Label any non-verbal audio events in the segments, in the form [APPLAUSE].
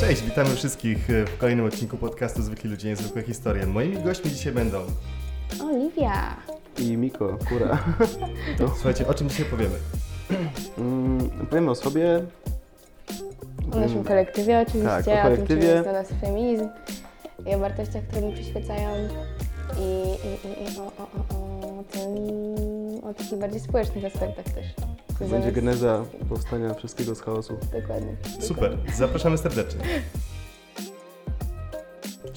Cześć, witamy wszystkich e, w kolejnym odcinku podcastu Zwykli Ludzie, Niezwykłe Historie. Moimi gośćmi dzisiaj będą... Oliwia. I Miko, kura. [LAUGHS] Słuchajcie, o czym dzisiaj powiemy? Mm, powiemy o sobie. O naszym kolektywie oczywiście, Tak, o o, tym, czym kolektywie. jest dla nas feminizm i o wartościach, które mu przyświecają i, i, i, i o, o, o, o tym, o takich bardziej społecznych aspektach też. To będzie geneza powstania wszystkiego z chaosu. Dokładnie. Super, zapraszamy serdecznie.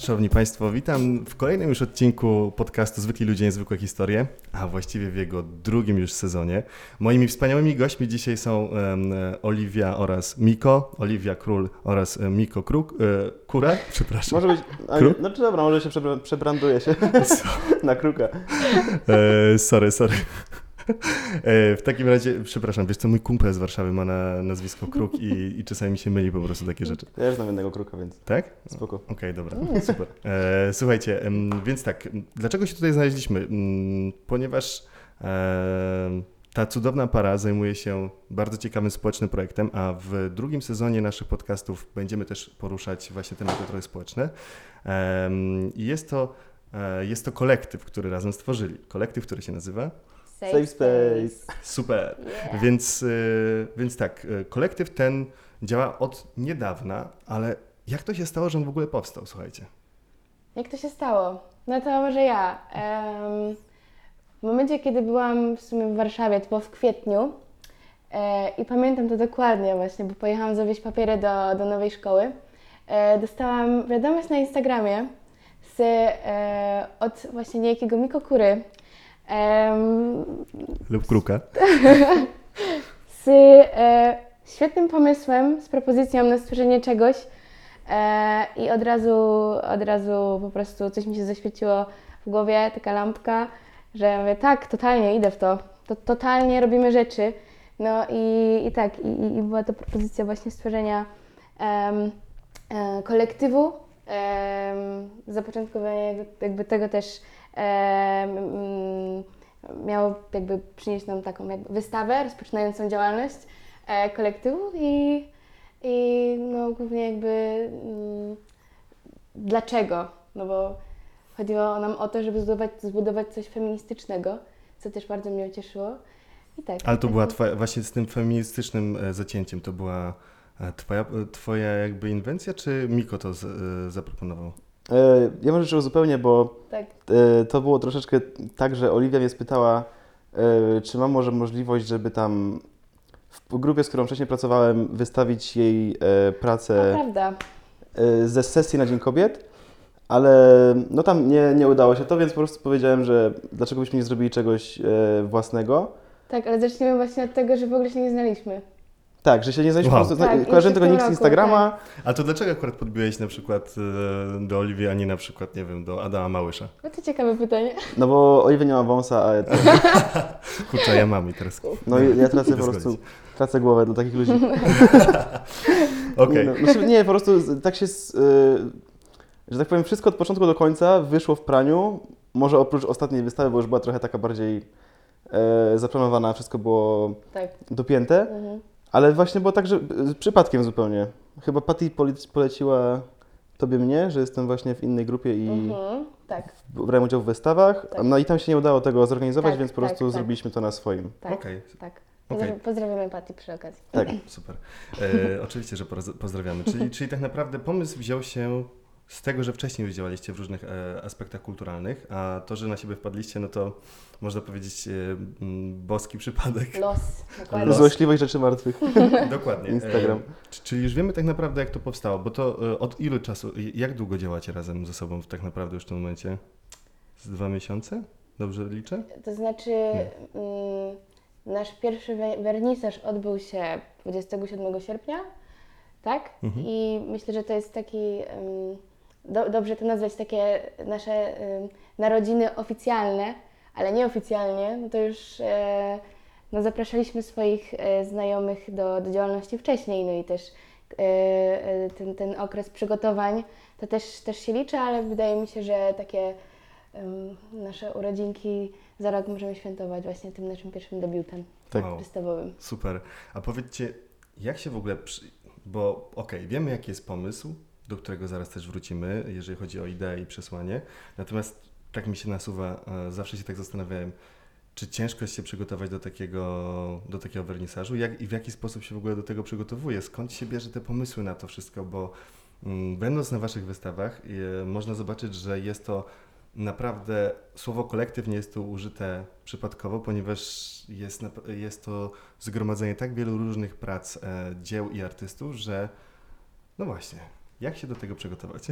Szanowni Państwo, witam w kolejnym już odcinku podcastu Zwykli Ludzie, Niezwykłe Historie, a właściwie w jego drugim już sezonie. Moimi wspaniałymi gośćmi dzisiaj są e, Oliwia oraz Miko, Oliwia Król oraz e, Miko Kruk, e, Kura, [LAUGHS] przepraszam. Może być. A, Kruk? no czy dobra, może się przebra- przebranduje się [LAUGHS] [LAUGHS] na kruka. E, sorry, sorry. E, w takim razie, przepraszam, wiesz co, mój kumpel z Warszawy ma na nazwisko Kruk i, i czasami mi się myli po prostu takie rzeczy. Ja już znam jednego kruka, więc Tak? spoko. Okej, dobra, super. E, słuchajcie, więc tak, dlaczego się tutaj znaleźliśmy? Ponieważ e, ta cudowna para zajmuje się bardzo ciekawym społecznym projektem, a w drugim sezonie naszych podcastów będziemy też poruszać właśnie tematy trochę społeczne. I jest to, jest to kolektyw, który razem stworzyli. Kolektyw, który się nazywa Safe space. [LAUGHS] Super. Yeah. Więc, y, więc tak, y, kolektyw ten działa od niedawna, ale jak to się stało, że on w ogóle powstał, słuchajcie? Jak to się stało? No to może ja. W momencie, kiedy byłam w sumie w Warszawie, to było w kwietniu e, i pamiętam to dokładnie właśnie, bo pojechałam zawieźć papiery do, do nowej szkoły. E, dostałam wiadomość na Instagramie z, e, od właśnie niejakiego Miko Kury em, Lub kruka. [LAUGHS] z e, świetnym pomysłem, z propozycją na stworzenie czegoś e, i od razu, od razu po prostu coś mi się zaświeciło w głowie, taka lampka, że mówię, tak, totalnie idę w to, to totalnie robimy rzeczy. No i, i tak, i, i- była to propozycja właśnie stworzenia e, kolektywu, em, zapoczątkowanie jakby, tego też miało jakby przynieść nam taką jakby wystawę rozpoczynającą działalność e, kolektywu i, i no głównie jakby mm, dlaczego, no bo chodziło nam o to, żeby zbudować, zbudować coś feministycznego, co też bardzo mnie ucieszyło i tak. Ale to tak była twoja, właśnie z tym feministycznym e, zacięciem, to była e, twoja, twoja jakby inwencja, czy Miko to z, zaproponował? E, ja może jeszcze uzupełnię, bo Tak, e, to było troszeczkę tak, że Oliwia mnie spytała, e, czy mam może możliwość, żeby tam w grupie, z którą wcześniej pracowałem, wystawić jej pracę prawda. ze sesji na Dzień Kobiet, ale no tam nie, nie udało się to, więc po prostu powiedziałem, że dlaczego byśmy nie zrobili czegoś własnego. Tak, ale zaczniemy właśnie od tego, że w ogóle się nie znaliśmy. Tak, że się nie znaliśmy, Wow. po prostu, Tak, kojarzyłem tego nikt z Instagrama. A to dlaczego akurat podbiłeś na przykład e, do Oliwii, a nie na przykład, nie wiem, do Adama Małysza? No to ciekawe pytanie. No bo Oliwia nie ma wąsa, a ja, [LAUGHS] Kurczę, ja mam i teraz... no, i ja tracę po prostu, tracę głowę dla takich ludzi. [LAUGHS] Okej. Nie, no, nie, po prostu tak się, z, y, że tak powiem, wszystko od początku do końca wyszło w praniu. Może oprócz ostatniej wystawy, bo już była trochę taka bardziej e, zaplanowana, wszystko było Tak. dopięte. Mhm. Ale właśnie było tak, że przypadkiem zupełnie. Chyba Patty pole- poleciła tobie mnie, że jestem właśnie w innej grupie i Mhm. Tak, brałem udział w wystawach. Tak. No i tam się nie udało tego zorganizować, Tak, więc po tak, prostu tak. zrobiliśmy to na swoim. tak. Okej. tak. Pozdra- Pozdrawiamy Pati przy okazji. Tak. Super. E, oczywiście, że poz- pozdrawiamy. Czyli, czyli tak naprawdę pomysł wziął się z tego, że wcześniej działaliście w różnych e, aspektach kulturalnych, a to, że na siebie wpadliście, no to można powiedzieć e, m, boski przypadek. Los, dokładnie. Los. Złośliwość rzeczy martwych. [LAUGHS] Dokładnie. Instagram. E, c- czyli już wiemy tak naprawdę, jak to powstało, bo to e, od ilu czasu, jak długo działacie razem ze sobą w tak naprawdę już w tym momencie? Z dwa miesiące? Dobrze liczę? To znaczy, mm, nasz pierwszy we- wernisaż odbył się 27 sierpnia, tak? Mhm. I myślę, że to jest taki, em, do, dobrze to nazwać takie nasze narodziny oficjalne, ale nieoficjalnie, no to już e, no zapraszaliśmy swoich e, znajomych do, do działalności wcześniej, no i też e, ten, ten okres przygotowań to też, też się liczy, ale wydaje mi się, że takie nasze urodzinki za rok możemy świętować właśnie tym naszym pierwszym debiutem Tak. Wow. wystawowym. Super. A powiedzcie, jak się w ogóle. Przy... Bo okej, wiemy jaki jest pomysł, do którego zaraz też wrócimy, jeżeli chodzi o ideę i przesłanie. Natomiast tak mi się nasuwa, e, zawsze się tak zastanawiałem, czy ciężko jest się przygotować do takiego, do takiego wernisażu jak, i w jaki sposób się w ogóle do tego przygotowuje? Skąd się bierze te pomysły na to wszystko? Bo mm, będąc na Waszych wystawach, e, można zobaczyć, że jest to naprawdę słowo kolektyw nie jest tu użyte przypadkowo, ponieważ jest, jest to zgromadzenie tak wielu różnych prac, e, dzieł i artystów, że no właśnie, jak się do tego przygotować?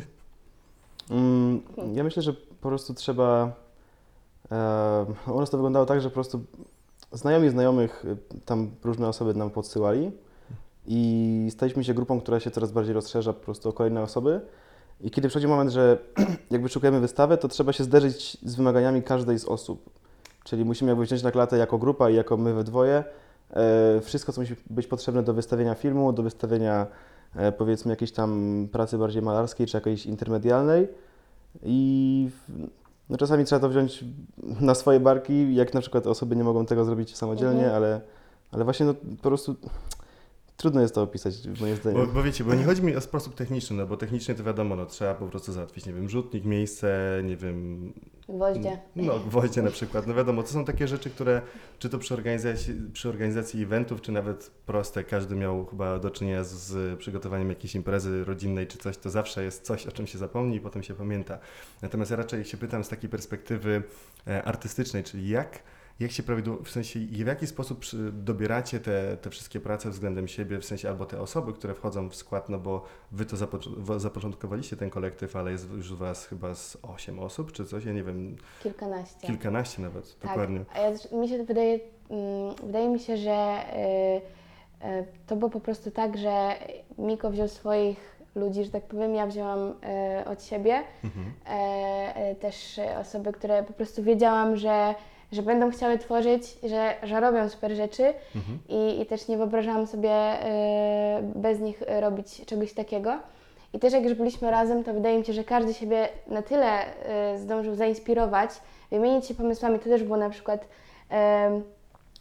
Mm, ja myślę, że po prostu trzeba. E, u nas to wyglądało tak, że po prostu znajomi znajomych y, tam różne osoby nam podsyłali i staliśmy się grupą, która się coraz bardziej rozszerza po prostu o kolejne osoby. I kiedy przychodzi moment, że [CLEARS THROAT] jakby szukujemy wystawę, to trzeba się zderzyć z wymaganiami każdej z osób. Czyli musimy jakby wziąć na klatę jako grupa i jako my we dwoje e, wszystko, co musi być potrzebne do wystawienia filmu, do wystawienia powiedzmy jakiejś tam pracy bardziej malarskiej czy jakiejś intermedialnej. I w- no, czasami trzeba to wziąć na swoje barki, jak na przykład osoby nie mogą tego zrobić samodzielnie, Mhm. ale, ale właśnie no, po prostu trudno jest to opisać, moim Bo, zdaniem. bo wiecie, bo nie chodzi mi o sposób techniczny, no bo technicznie to wiadomo, no trzeba po prostu załatwić, nie wiem, rzutnik, miejsce, nie wiem, Gwoździe. no gwoździe na przykład, no wiadomo, to są takie rzeczy, które czy to przy organizacji, przy organizacji eventów, czy nawet proste, każdy miał chyba do czynienia z, przygotowaniem jakiejś imprezy rodzinnej czy coś, to zawsze jest coś, o czym się zapomni i potem się pamięta. Natomiast ja raczej się pytam z takiej perspektywy e, artystycznej, czyli jak, jak się prawidłowo, w sensie w jaki sposób dobieracie te, te wszystkie prace względem siebie, w sensie albo te osoby, które wchodzą w skład, no bo wy to zapo- zapoczątkowaliście ten kolektyw, ale jest już was chyba z 8 osób czy coś, ja nie wiem, Kilkanaście. kilkanaście nawet, Tak, dokładnie. a ja, mi się to wydaje, mm, wydaje mi się, że y, y, to było po prostu tak, że Miko wziął swoich ludzi, że tak powiem, ja wzięłam y, od siebie Mhm. e, e, też e, osoby, które po prostu wiedziałam, że, że będą chciały tworzyć, że, że robią super rzeczy Mhm. i, i też nie wyobrażałam sobie e, bez nich robić czegoś takiego. I też jak już byliśmy razem, to wydaje mi się, że każdy siebie na tyle e, zdążył zainspirować, wymienić się pomysłami. To też było na przykład em,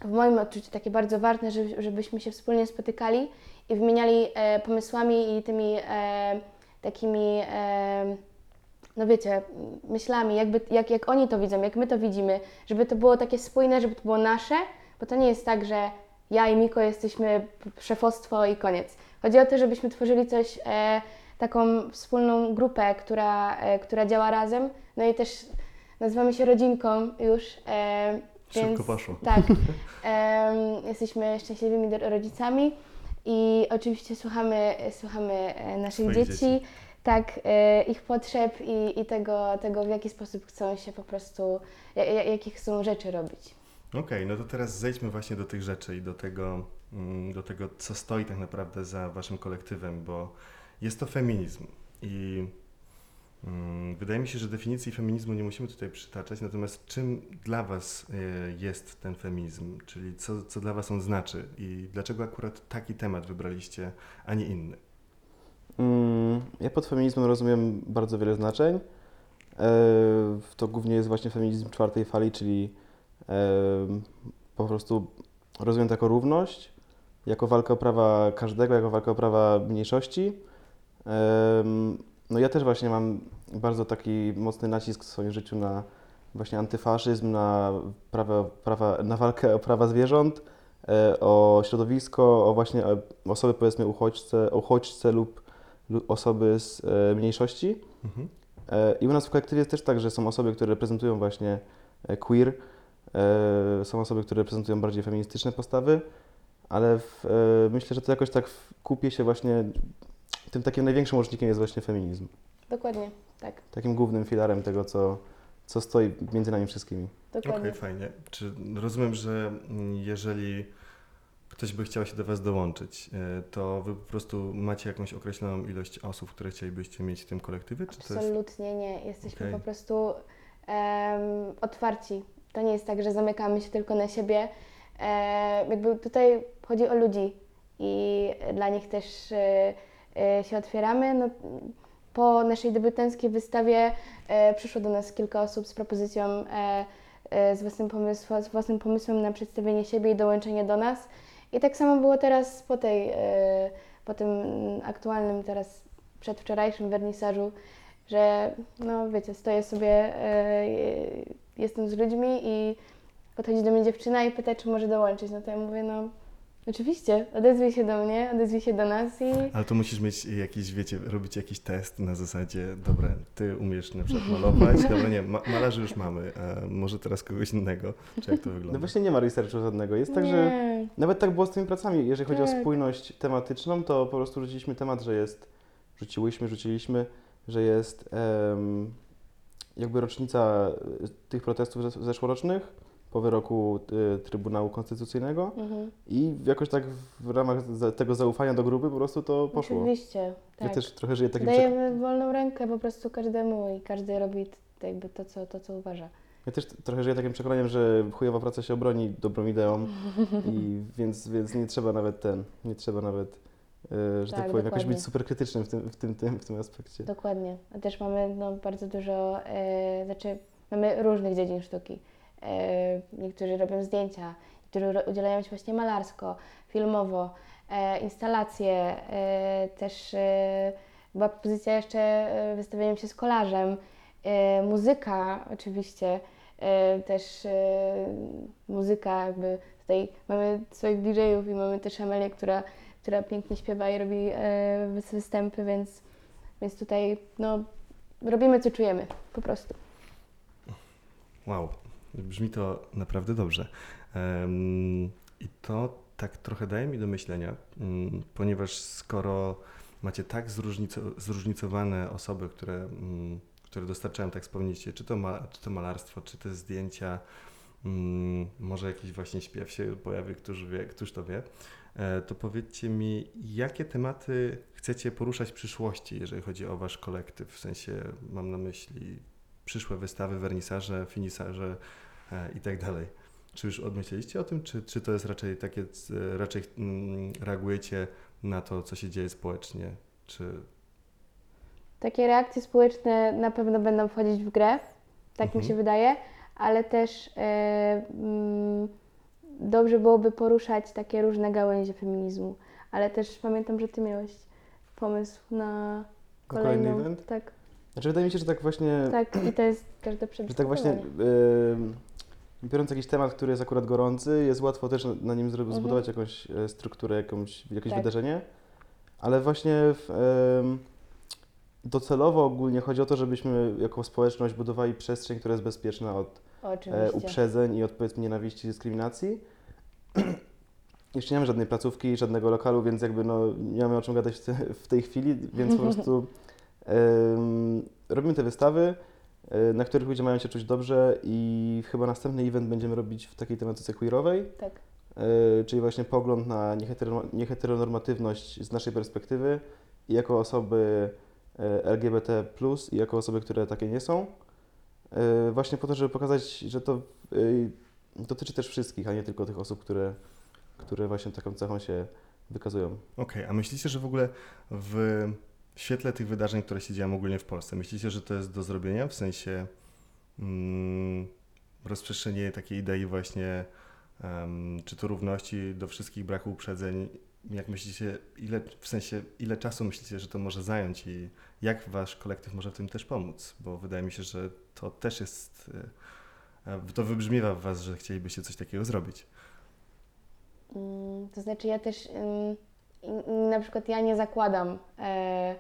w moim odczuciu takie bardzo ważne, żeby, żebyśmy się wspólnie spotykali i wymieniali e, pomysłami i tymi e, takimi, e, no wiecie, myślami, jakby, jak, jak oni to widzą, jak my to widzimy, żeby to było takie spójne, żeby to było nasze, bo to nie jest tak, że ja i Miko jesteśmy szefostwo i koniec. Chodzi o to, żebyśmy tworzyli coś, e, taką wspólną grupę, która, e, która działa razem, no i też nazywamy się rodzinką już, e, Szybko więc poszło. tak, [LAUGHS] em, jesteśmy szczęśliwymi rodzicami i oczywiście słuchamy, słuchamy e, naszych dzieci, dzieci. Tak, e, ich potrzeb i, i tego, tego, w jaki sposób chcą się po prostu, ja- ja- jakie chcą rzeczy robić. Okej, no to teraz zejdźmy właśnie do tych rzeczy i do tego, mm, do tego, co stoi tak naprawdę za waszym kolektywem, bo jest to feminizm i mm, wydaje mi się, że definicji feminizmu nie musimy tutaj przytaczać, natomiast czym dla was y, jest ten feminizm, czyli co, co dla was on znaczy i dlaczego akurat taki temat wybraliście, a nie inny? Mm, Ja pod feminizmem rozumiem bardzo wiele znaczeń. E, To głównie jest właśnie feminizm czwartej fali, czyli e, po prostu rozumiem to jako równość, jako walkę o prawa każdego, jako walkę o prawa mniejszości. Em, No ja też właśnie mam bardzo taki mocny nacisk w swoim życiu na właśnie antyfaszyzm, na, prawa, prawa, na walkę o prawa zwierząt, e, o środowisko, o właśnie e, osoby powiedzmy uchodźce, uchodźce lub osoby z e, mniejszości. Mhm. E, I u nas w kolektywie jest też tak, że są osoby, które reprezentują właśnie e, queer, są osoby, które reprezentują bardziej feministyczne postawy, ale w, myślę, że to jakoś tak w kupie się właśnie, tym takim największym łącznikiem jest właśnie feminizm. Dokładnie, tak, Takim głównym filarem tego, co, co stoi między nami wszystkimi. Okej, dokładnie. fajnie. Czy rozumiem, że mm, jeżeli ktoś by chciał się do Was dołączyć, y, to Wy po prostu macie jakąś określoną ilość osób, które chcielibyście mieć w tym kolektywie? Czy to jest... Absolutnie nie. Jesteśmy Okej. po prostu em, otwarci. To nie jest tak, że zamykamy się tylko na siebie. E, jakby tutaj chodzi o ludzi i dla nich też e, e, się otwieramy. No, po naszej debiutanckiej wystawie e, przyszło do nas kilka osób z propozycją, e, e, z, własnym z własnym pomysłem na przedstawienie siebie i dołączenie do nas. I tak samo było teraz po tej, e, po tym aktualnym teraz przedwczorajszym wernisażu, że no wiecie, stoję sobie, e, jestem z ludźmi i podchodzi do mnie dziewczyna i pyta, czy może dołączyć. No to ja mówię, no oczywiście, odezwij się do mnie, odezwij się do nas i Ale to musisz mieć jakiś, wiecie, robić jakiś test na zasadzie, dobra, ty umiesz na przykład malować, [LAUGHS] dobra, nie, ma, malarzy już mamy, a może teraz kogoś innego, czy jak to wygląda? No właśnie nie ma researchu żadnego. Jest tak, że nie. nawet tak było z tymi pracami. Jeżeli chodzi o Tak. spójność tematyczną, to po prostu rzuciliśmy temat, że jest, rzuciłyśmy, rzuciliśmy, że jest em, jakby rocznica y, tych protestów zes- zeszłorocznych po wyroku y, Trybunału Konstytucyjnego Mhm. i jakoś tak w ramach za, tego zaufania do grupy po prostu to poszło. Oczywiście, Ja tak. też trochę żyję takim. Dajemy wolną rękę po prostu każdemu i każdy robi jakby to, co, to, co uważa. Ja też trochę żyję takim przekonaniem, że chujowa praca się obroni dobrą ideą [LAUGHS] i więc, więc nie trzeba nawet ten, nie trzeba nawet, e, że tak, Tak, powiem, jakoś być super krytycznym w tym, w tym, tym, w tym aspekcie. Dokładnie. A też mamy no, bardzo dużo, e, znaczy mamy różnych dziedzin sztuki. E, niektórzy robią zdjęcia, niektórzy udzielają się właśnie malarsko, filmowo, e, instalacje, e, też była pozycja jeszcze wystawieniem się z kolarzem, muzyka oczywiście, też muzyka jakby tutaj mamy swoich DJ-ów i mamy też Amelię, która, która pięknie śpiewa i robi wys- występy, więc więc tutaj no, robimy co czujemy, po prostu. Wow, brzmi to naprawdę dobrze. I to tak trochę daje mi do myślenia, mm, ponieważ skoro macie tak zróżnico- zróżnicowane osoby, które, mm, które dostarczają, tak wspomnieliście, czy to, czy to malarstwo, czy te zdjęcia, mm, może jakiś właśnie śpiew się pojawi, któż wie, któż to wie, e, to powiedzcie mi, jakie tematy chcecie poruszać w przyszłości, jeżeli chodzi o wasz kolektyw, w sensie mam na myśli przyszłe wystawy, wernisaże, finisarze i tak dalej. Czy już odmyśleliście o tym, czy, czy to jest raczej takie, e, raczej mm, reagujecie na to, co się dzieje społecznie, czy... Takie reakcje społeczne na pewno będą wchodzić w grę, tak mi Mhm. się wydaje, ale też e, mm, dobrze byłoby poruszać takie różne gałęzie feminizmu. Ale też pamiętam, że Ty miałeś pomysł na kolejny event? Tak, Znaczy wydaje mi się, że tak właśnie, tak, i to jest każde że przebieg. tak właśnie e, biorąc jakiś temat, który jest akurat gorący, jest łatwo też na, nim Mhm. zbudować jakąś e, strukturę, jakąś, jakieś Tak. wydarzenie, ale właśnie w, docelowo ogólnie chodzi o to, żebyśmy jako społeczność budowali przestrzeń, która jest bezpieczna od e, uprzedzeń i od powiedzmy nienawiści, dyskryminacji. [CLEARS THROAT] Jeszcze nie mamy żadnej placówki, żadnego lokalu, więc jakby no, nie mamy o czym gadać w, te, w tej chwili, więc po [LAUGHS] prostu robimy te wystawy, na których ludzie mają się czuć dobrze i chyba następny event będziemy robić w takiej tematyce queerowej, Tak. e, czyli właśnie pogląd na niehetero, nieheteronormatywność z naszej perspektywy i jako osoby e, LGBT+, i jako osoby, które takie nie są. Właśnie po to, żeby pokazać, że to dotyczy też wszystkich, a nie tylko tych osób, które, które właśnie taką cechą się wykazują. Okej, a myślicie, że w ogóle w świetle tych wydarzeń, które się dzieją ogólnie w Polsce, myślicie, że to jest do zrobienia, w sensie mm, rozprzestrzenienie takiej idei właśnie, em, czy to równości do wszystkich, braku uprzedzeń, jak myślicie, ile, w sensie, ile czasu myślicie, że to może zająć i jak wasz kolektyw może w tym też pomóc? Bo wydaje mi się, że to też jest, e, to wybrzmiewa w was, że chcielibyście coś takiego zrobić. Mm, To znaczy ja też na przykład ja nie zakładam e,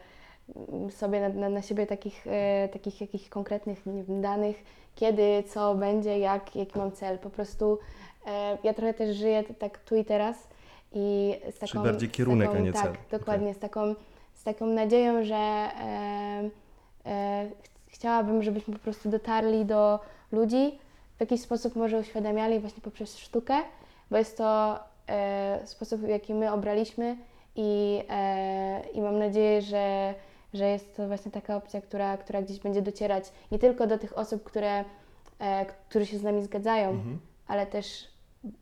sobie na, na, na siebie takich, e, takich jakichś konkretnych wiem, danych, kiedy, co będzie, jak, jaki mam cel. Po prostu e, ja trochę też żyję tak tu i teraz i z taką... Czyli bardziej kierunek, taką, a nie tak, cel. dokładnie, z, taką, z taką nadzieją, że e, e, ch- chciałabym, żebyśmy po prostu dotarli do ludzi, w jakiś sposób może uświadamiali właśnie poprzez sztukę, bo jest to e, sposób, w jaki my obraliśmy i, e, i mam nadzieję, że, że jest to właśnie taka opcja, która, która gdzieś będzie docierać nie tylko do tych osób, które, e, którzy się z nami zgadzają, Mhm. ale też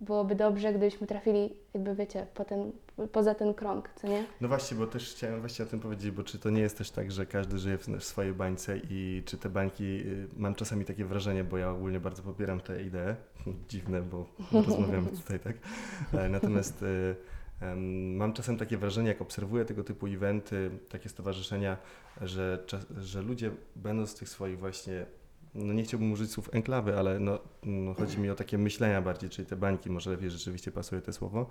byłoby dobrze, gdybyśmy trafili, jakby wiecie, po ten, poza ten krąg, co nie? No właśnie, bo też chciałem właśnie o tym powiedzieć, bo czy to nie jest też tak, że każdy żyje w, swojej bańce i czy te bańki, y, mam czasami takie wrażenie, bo ja ogólnie bardzo popieram tę ideę, [LAUGHS] dziwne, bo [LAUGHS] rozmawiamy tutaj, tak? E, Natomiast y, mam czasem takie wrażenie, jak obserwuję tego typu eventy, takie stowarzyszenia, że, że ludzie będąc w tych swoich właśnie no nie chciałbym użyć słów enklawy, ale no, no chodzi mi o takie myślenia bardziej, czyli te bańki, może lepiej rzeczywiście pasuje to słowo,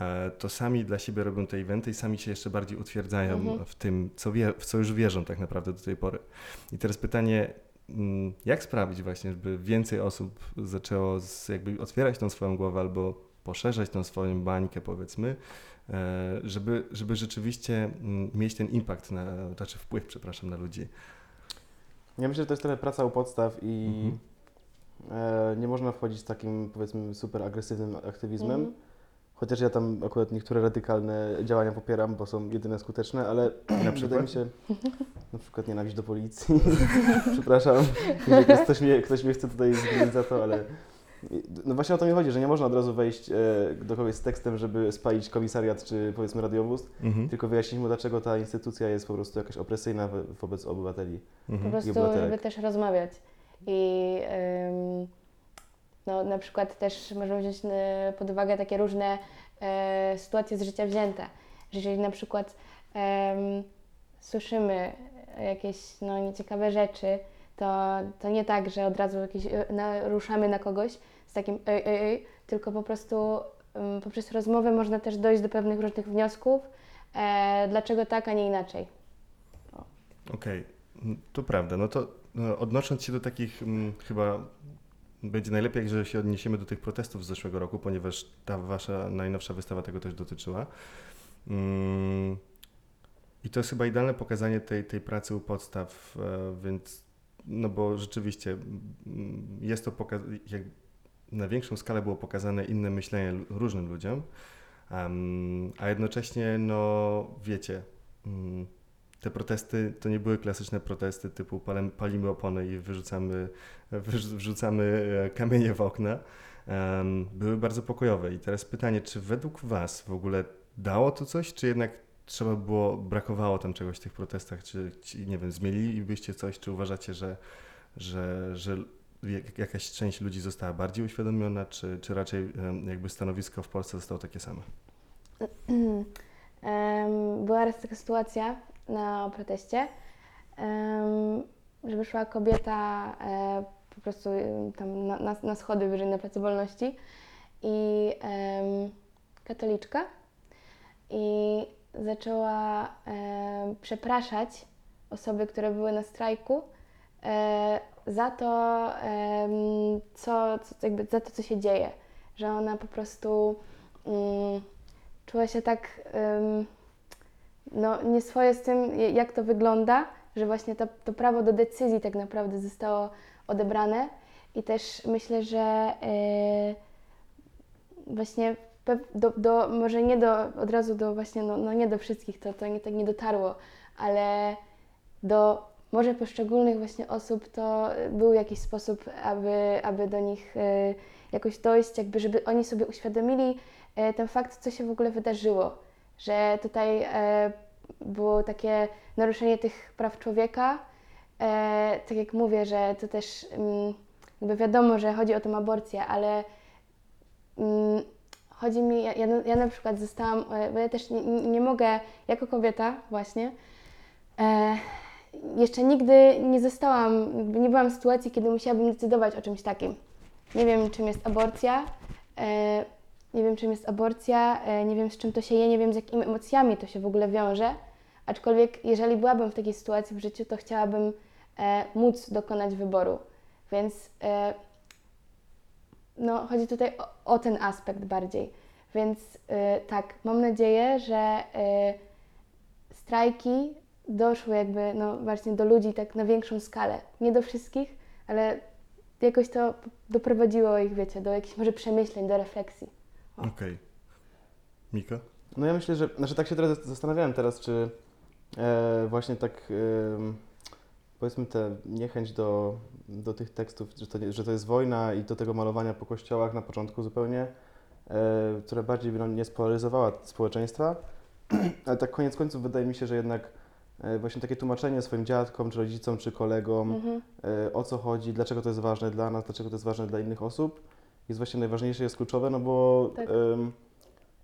e, to sami dla siebie robią te eventy i sami się jeszcze bardziej utwierdzają Mhm. w tym, co, wie, w co już wierzą tak naprawdę do tej pory. I teraz pytanie, mm, jak sprawić właśnie, żeby więcej osób zaczęło z, jakby otwierać tą swoją głowę albo poszerzać tą swoją bańkę powiedzmy, e, żeby, żeby rzeczywiście mm, mieć ten impact, na, znaczy wpływ, przepraszam, na ludzi. Ja myślę, że to jest trochę praca u podstaw i Mhm. e, nie można wchodzić z takim powiedzmy super agresywnym aktywizmem. Mhm. Chociaż ja tam akurat niektóre radykalne działania popieram, bo są jedyne skuteczne, ale Na [CLEARS THROAT] wydaje mi się, na przykład nienawiść do policji. [LAUGHS] Przepraszam, ktoś mnie, ktoś mnie chce tutaj zgnić za to, ale no właśnie o to mi chodzi, że nie można od razu wejść e, do kogoś z tekstem, żeby spalić komisariat czy powiedzmy radiowóz, Mhm. tylko wyjaśnić mu, dlaczego ta instytucja jest po prostu jakaś opresyjna wo- wobec obywateli. Po Mhm. prostu, obywatelek. żeby też rozmawiać. I ym, no, na przykład też możemy wziąć y, pod uwagę takie różne e, sytuacje z życia wzięte. Że jeżeli na przykład em, słyszymy jakieś no, nieciekawe rzeczy, to, to nie tak, że od razu jakieś, e, naruszamy na kogoś takim ej, ej, ej, tylko po prostu ym, poprzez rozmowę można też dojść do pewnych różnych wniosków, e, dlaczego tak, a nie inaczej. Okej, Mm, to prawda. No to no, odnosząc się do takich, mm, chyba będzie najlepiej, jeżeli się odniesiemy do tych protestów z zeszłego roku, ponieważ ta wasza najnowsza wystawa tego też dotyczyła. Mm, I to jest chyba idealne pokazanie tej, tej pracy u podstaw, e, więc no bo rzeczywiście mm, jest to poka- jak na większą skalę było pokazane inne myślenie różnym ludziom, Em, a jednocześnie, no wiecie, mm, te protesty to nie były klasyczne protesty typu palem, palimy opony i wyrzucamy, wyrzu- wrzucamy e, kamienie w okna. Em, były bardzo pokojowe. I teraz pytanie, czy według Was w ogóle dało to coś, czy jednak trzeba było, brakowało tam czegoś w tych protestach, czy, czy nie wiem, zmienilibyście coś, czy uważacie, że, że, że jakaś część ludzi została bardziej uświadomiona, czy, czy raczej jakby stanowisko w Polsce zostało takie same? [CLEARS THROAT] Była raz taka sytuacja na proteście, że wyszła kobieta e, po prostu tam na, na, schody wyżej na Placu Wolności i katoliczka i zaczęła przepraszać osoby, które były na strajku za to, co, co, jakby za to, co się dzieje, że ona po prostu mm, czuła się tak ym, no, nieswoje z tym, jak to wygląda, że właśnie to, to prawo do decyzji tak naprawdę zostało odebrane. I też myślę, że yy, właśnie do, do, może nie do, od razu do właśnie, no, no nie do wszystkich, to, to nie, tak nie dotarło, ale do może poszczególnych właśnie osób to był jakiś sposób, aby, aby do nich yy, jakoś dojść, jakby żeby oni sobie uświadomili, e, ten fakt, co się w ogóle wydarzyło, że tutaj było takie naruszenie tych praw człowieka. Tak jak mówię, że to też mm, jakby wiadomo, że chodzi o tą aborcję, ale mm, chodzi mi, ja, ja, na przykład zostałam, bo ja też nie, nie mogę, jako kobieta właśnie, e, jeszcze nigdy nie zostałam, nie byłam w sytuacji, kiedy musiałabym decydować o czymś takim. Nie wiem, czym jest aborcja, e, nie wiem, czym jest aborcja, e, nie wiem, z czym to się je, nie wiem, z jakimi emocjami to się w ogóle wiąże. Aczkolwiek, jeżeli byłabym w takiej sytuacji w życiu, to chciałabym e, móc dokonać wyboru. Więc e, no, chodzi tutaj o, o ten aspekt bardziej. Więc e, tak, mam nadzieję, że e, strajki doszły jakby no, właśnie do ludzi tak na większą skalę. Nie do wszystkich, ale jakoś to doprowadziło ich, wiecie, do jakichś może przemyśleń, do refleksji. Okej. Miko? No ja myślę, że, znaczy tak się teraz zastanawiałem teraz, czy e, właśnie tak em, powiedzmy tę niechęć do, do tych tekstów, że to, że to jest wojna i do tego malowania po kościołach na początku zupełnie, e, która bardziej by no, nie spolaryzowała społeczeństwa. [CLEARS THROAT] Ale tak koniec końców wydaje mi się, że jednak e, właśnie takie tłumaczenie swoim dziadkom, czy rodzicom, czy kolegom, Mhm. e, o co chodzi, dlaczego to jest ważne dla nas, dlaczego to jest ważne dla innych osób, jest właśnie najważniejsze, jest kluczowe, no bo Tak.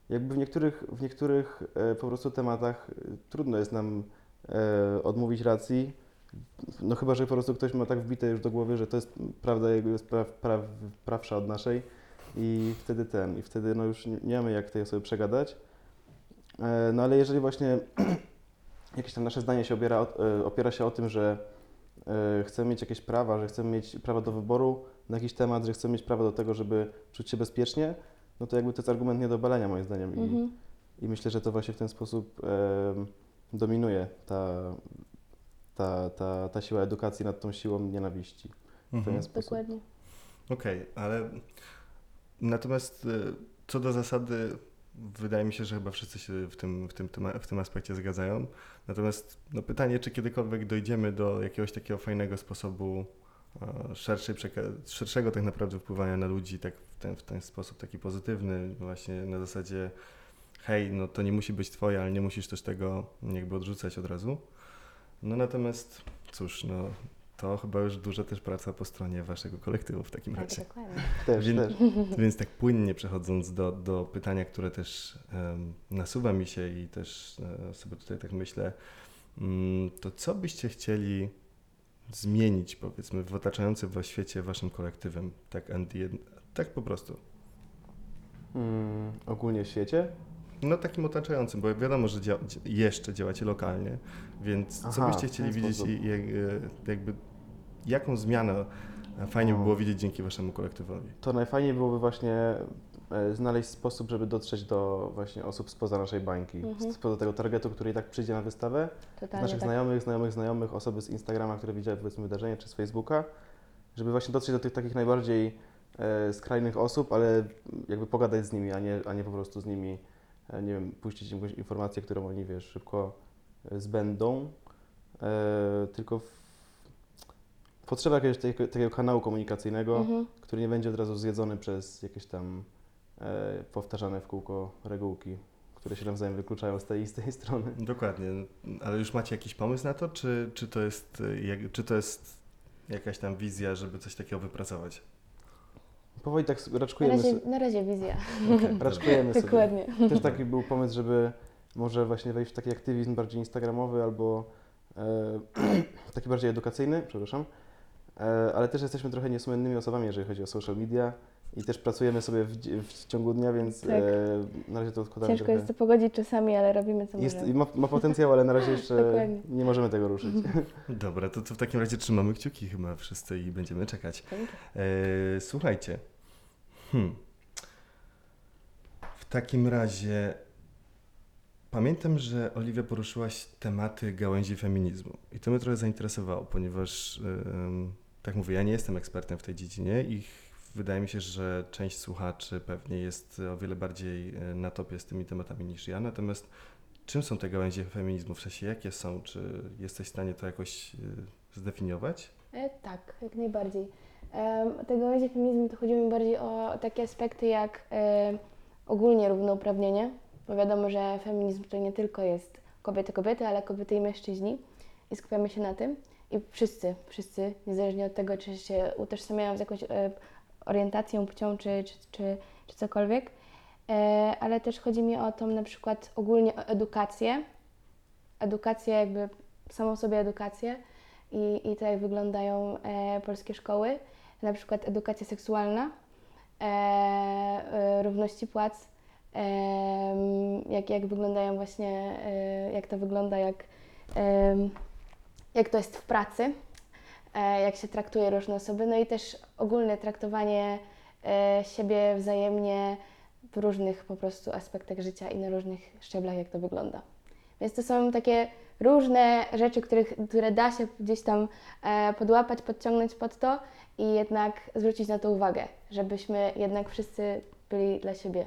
jakby w niektórych, w niektórych e, po prostu tematach e, trudno jest nam e, odmówić racji, no chyba, że po prostu ktoś ma tak wbite już do głowy, że to jest prawda jego jest praw, praw, prawsza od naszej i wtedy ten, i wtedy no już nie, mamy jak tej osoby przegadać. E, no ale jeżeli właśnie [CLEARS THROAT] jakieś tam nasze zdanie się opiera, e, opiera się o tym, że e, chcemy mieć jakieś prawa, że chcemy mieć prawo do wyboru na jakiś temat, że chcemy mieć prawo do tego, żeby czuć się bezpiecznie, no to jakby to jest argument nie do obalenia moim zdaniem. I, Mhm. i myślę, że to właśnie w ten sposób em, dominuje ta, ta, ta, ta siła edukacji nad tą siłą nienawiści. W Mhm. pewien sposób. Dokładnie. Okej, ale natomiast e, co do zasady, wydaje mi się, że chyba wszyscy się w tym, w tym, w tym aspekcie zgadzają. Natomiast no, pytanie, czy kiedykolwiek dojdziemy do jakiegoś takiego fajnego sposobu e, szerszej szerszego tak naprawdę wpływania na ludzi tak w ten, w ten sposób taki pozytywny, właśnie na zasadzie hej, no to nie musi być twoje, ale nie musisz też tego jakby odrzucać od razu. No natomiast cóż, no to chyba już duża też praca po stronie waszego kolektywu w takim Tak, razie. dokładnie. Też, Więc- też. Więc tak płynnie przechodząc do, do pytania, które też em, nasuwa mi się i też e, sobie tutaj tak myślę, mm, to co byście chcieli zmienić, powiedzmy, w otaczającym was świecie waszym kolektywem, tak Andy, tak po prostu. Mm, ogólnie w świecie. No takim otaczającym, bo wiadomo, że dzia- jeszcze działacie lokalnie, więc co Aha, byście w chcieli widzieć i jak, e, jakby jaką zmianę e, fajnie by było widzieć dzięki waszemu kolektywowi? To najfajniej byłoby właśnie e, znaleźć sposób, żeby dotrzeć do właśnie osób spoza naszej bańki, Mhm. spoza tego targetu, który i tak przyjdzie na wystawę, Totalnie naszych tak. znajomych, znajomych, znajomych, osoby z Instagrama, które widziały powiedzmy wydarzenie, czy z Facebooka, żeby właśnie dotrzeć do tych takich najbardziej e, skrajnych osób, ale jakby pogadać z nimi, a nie, a nie po prostu z nimi, e, nie wiem, puścić im jakąś informację, którą oni, wiesz, szybko e, zbędą, e, tylko w, potrzeba jakiegoś takiego, takiego kanału komunikacyjnego, Mhm. który nie będzie od razu zjedzony przez jakieś tam e, powtarzane w kółko regułki, które się nawzajem wykluczają z tej i z tej strony. Dokładnie, ale już macie jakiś pomysł na to, czy, czy, to, jest, y, jak, czy to jest jakaś tam wizja, żeby coś takiego wypracować? Powoli tak Na raczkujemy, razie, so, na razie wizja. Okay, raczkujemy sobie. Dokładnie. Też taki był pomysł, żeby może właśnie wejść w taki aktywizm bardziej instagramowy albo e, [CLEARS THROAT] taki bardziej edukacyjny, przepraszam. E, ale też jesteśmy trochę niesłynnymi osobami, jeżeli chodzi o social media i też pracujemy sobie w, w ciągu dnia, więc Tak. e, na razie to odkładamy Ciężko trochę. jest to pogodzić czasami, ale robimy co Jest, możemy. ma, ma potencjał, ale na razie jeszcze [LAUGHS] nie możemy tego ruszyć. [LAUGHS] Dobra, to, to w takim razie trzymamy kciuki chyba wszyscy i będziemy czekać. E, słuchajcie, hmm. w takim razie pamiętam, że Oliwia poruszyłaś tematy gałęzi feminizmu i to mnie trochę zainteresowało, ponieważ em, tak mówię, ja nie jestem ekspertem w tej dziedzinie i wydaje mi się, że część słuchaczy pewnie jest o wiele bardziej e, na topie z tymi tematami niż ja, natomiast czym są te gałęzie feminizmu, w sensie jakie są, czy jesteś w stanie to jakoś e, zdefiniować? E, tak, jak najbardziej. Um, te gałęzie feminizmu to chodzi mi bardziej o takie aspekty jak e, ogólnie równouprawnienie, bo wiadomo, że feminizm to nie tylko jest kobiety, kobiety, ale kobiety i mężczyźni i skupiamy się na tym. I wszyscy, wszyscy, niezależnie od tego, czy się utożsamiają z jakąś e, orientacją, płcią, czy, czy, czy, czy cokolwiek, e, ale też chodzi mi o tą na przykład ogólnie o edukację, edukację jakby samą sobie edukację, i, i to, jak wyglądają e, polskie szkoły, na przykład edukacja seksualna, e, e, równości płac, e, jak, jak wyglądają właśnie, e, jak to wygląda, jak, e, jak to jest w pracy, e, jak się traktuje różne osoby, no i też ogólne traktowanie e, siebie wzajemnie w różnych po prostu aspektach życia i na różnych szczeblach, jak to wygląda. Więc to są takie różne rzeczy, których, które da się gdzieś tam e, podłapać, podciągnąć pod to i jednak zwrócić na to uwagę, żebyśmy jednak wszyscy byli dla siebie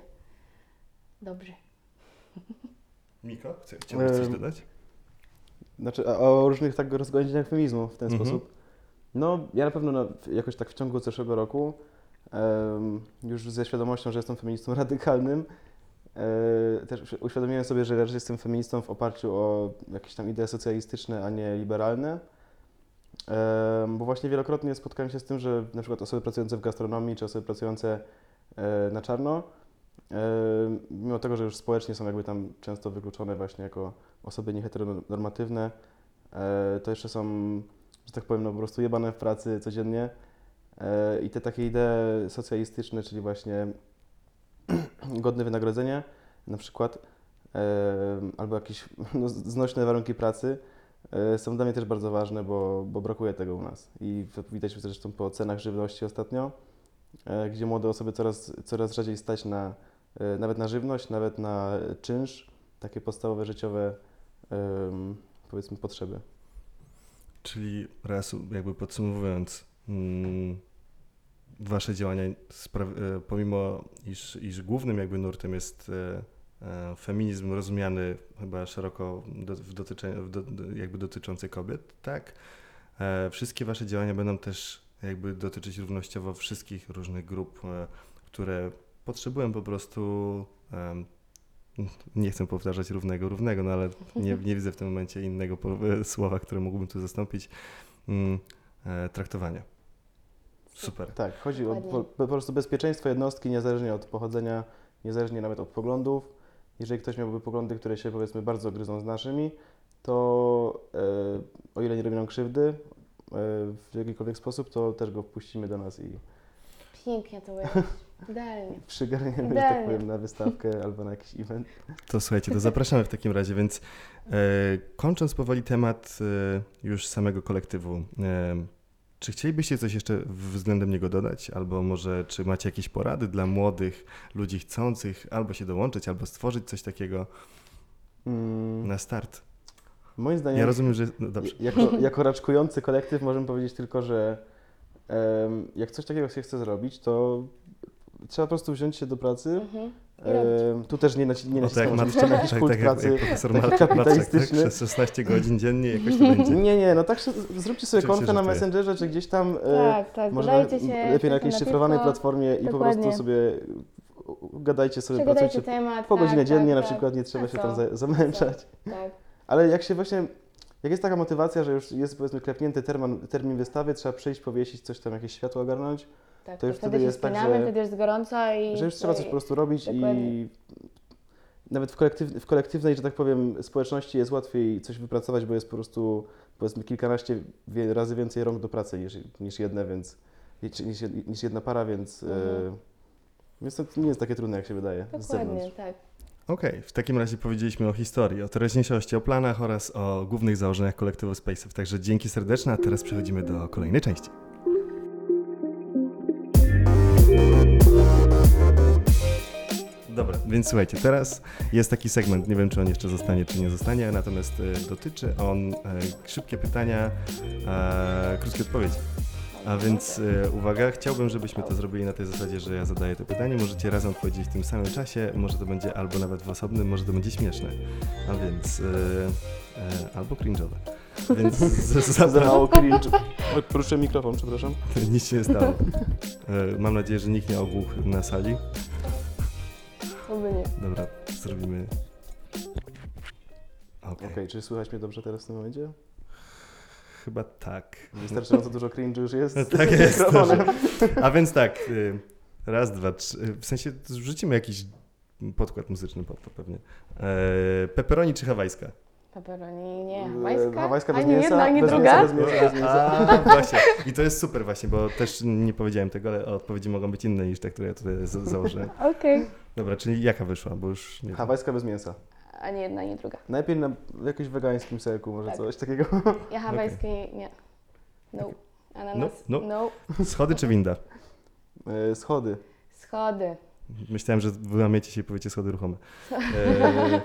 dobrzy. Miko, chciałbyś coś dodać? Znaczy o różnych tak rozgałęzieniach feminizmu w ten Mhm. sposób. No, ja na pewno na, jakoś tak w ciągu zeszłego roku em, już ze świadomością, że jestem feministą [LAUGHS] radykalnym, e, też uświadomiłem sobie, że raczej jestem feministą w oparciu o jakieś tam idee socjalistyczne, a nie liberalne. Em, Bo właśnie wielokrotnie spotkałem się z tym, że na przykład osoby pracujące w gastronomii czy osoby pracujące e, na czarno, e, mimo tego, że już społecznie są jakby tam często wykluczone właśnie jako osoby nieheteronormatywne, e, to jeszcze są, że tak powiem, no po prostu jebane w pracy codziennie. E, I te takie idee socjalistyczne, czyli właśnie [CLEARS THROAT] godne wynagrodzenie na przykład, e, albo jakieś [LAUGHS] no, znośne warunki pracy, są dla mnie też bardzo ważne, bo, bo brakuje tego u nas. I widać zresztą po cenach żywności ostatnio, gdzie młode osoby coraz, coraz rzadziej stać na, nawet na żywność, nawet na czynsz, takie podstawowe życiowe powiedzmy potrzeby. Czyli raz jakby podsumowując, mm, wasze działania, e, pomimo iż, iż głównym jakby nurtem jest e, e, feminizm rozumiany chyba szeroko w dotycze, w do, do, jakby dotyczący kobiet, tak? Wszystkie wasze działania będą też jakby dotyczyć równościowo wszystkich różnych grup, które potrzebują po prostu nie chcę powtarzać równego, równego, no ale nie, [LAUGHS] nie widzę w tym momencie innego e, słowa, które mógłbym tu zastąpić. Mm, e, traktowania. Super. Tak, chodzi o po, po prostu bezpieczeństwo jednostki niezależnie od pochodzenia, niezależnie nawet od poglądów. Jeżeli ktoś miałby poglądy, które się powiedzmy bardzo gryzą z naszymi, to e, o ile nie robią nam krzywdy e, w jakikolwiek sposób, to też go wpuścimy do nas i Pięknie to ująłeś. Idealnie. przygarniemy, że tak Idealnie. powiem, na wystawkę [LAUGHS] albo na jakiś event. To słuchajcie, to zapraszamy w takim razie, więc e, kończąc powoli temat e, już samego kolektywu, e, czy chcielibyście coś jeszcze względem niego dodać? Albo może czy macie jakieś porady dla młodych ludzi chcących albo się dołączyć, albo stworzyć coś takiego Mm, na start? moim zdaniem, Ja rozumiem, że... No dobrze. jako, jako raczkujący kolektyw możemy powiedzieć tylko, że jak coś takiego się chce zrobić, to trzeba po prostu wziąć się do pracy. Mhm. Em, tu też nie, naci- nie tak naciskam Mat- oczywiście na jakiś tak, kult tak jak, pracy. jak profesor taki Macek, tak? kapitalistyczny. Przez 16 godzin dziennie jakoś to będzie. Nie, nie, no tak zróbcie sobie konto na. Messengerze, czy gdzieś tam, e, Tak, tak. może się lepiej na jakiejś szyfrowanej platformie i po prostu sobie gadajcie sobie, Przegadajcie pracujcie temat. po tak, godzinę dziennie tak, na tak. przykład, nie trzeba A się tam za, zamęczać. Tak. Ale jak się właśnie, jak jest taka motywacja, że już jest powiedzmy klepnięty termin, termin wystawy, trzeba przyjść, powiesić, coś tam, jakieś światło ogarnąć, tak. To już wtedy wtedy się jest tak, spinamy, że- wtedy jest gorąco i... że już trzeba coś po prostu robić Dokładnie. i nawet w, kolektyw, w kolektywnej, że tak powiem, społeczności jest łatwiej coś wypracować, bo jest po prostu powiedzmy kilkanaście wie, razy więcej rąk do pracy niż, niż jedne, więc niż, niż, jed- niż jedna para, więc, Mhm. e, więc to nie jest takie trudne, jak się wydaje Dokładnie, tak. Okej, w takim razie powiedzieliśmy o historii, o teraźniejszości, o planach oraz o głównych założeniach kolektywu Space'ów. Także dzięki serdeczne, a teraz przechodzimy do kolejnej części. Dobra, więc słuchajcie, teraz jest taki segment, nie wiem czy on jeszcze zostanie, czy nie zostanie, natomiast e, dotyczy on e, szybkie pytania, e, krótkie odpowiedzi. A więc e, uwaga, chciałbym, żebyśmy to zrobili na tej zasadzie, że ja zadaję to pytanie, możecie razem odpowiedzieć w tym samym czasie, może to będzie albo nawet w osobnym, może to będzie śmieszne, a więc e, e, albo cringe'owe. Więc [LAUGHS] z- Za zapraszam. mało cringe. Proszę mikrofon, przepraszam. Nic się nie stało. E, mam nadzieję, że nikt nie ogłuchł na sali. Oby nie. Dobra, zrobimy. Okej, Okej, czy słychać mnie dobrze teraz w tym momencie? chyba tak. Wystarczająco dużo cringe już jest. [LAUGHS] Tak [LAUGHS] z jest, mikrofonem. A więc tak, y, raz, dwa, trzy. y, W sensie wrzucimy jakiś podkład muzyczny pod to pewnie. E, pepperoni czy hawajska? Pepperoni, nie. Hawajska? Hawajska bez ani mięsa, jedna, ani bez druga? mięsa, bez mięsa, bez mięsa. A, właśnie. I to jest super właśnie, bo też nie powiedziałem tego, ale odpowiedzi mogą być inne niż te, które ja tutaj za- założyłem. [LAUGHS] Okej. Dobra, czyli jaka wyszła, bo już nie wiem. Hawajska bez mięsa. Ani jedna, ani druga. Najpierw na jakimś wegańskim serku, może Tak. coś takiego. Ja hawajskiej nie. No. Ananas? No, No. Schody czy winda? E, Schody. Schody. Myślałem, że wyłamiecie się i powiecie schody ruchome. E, [LAUGHS]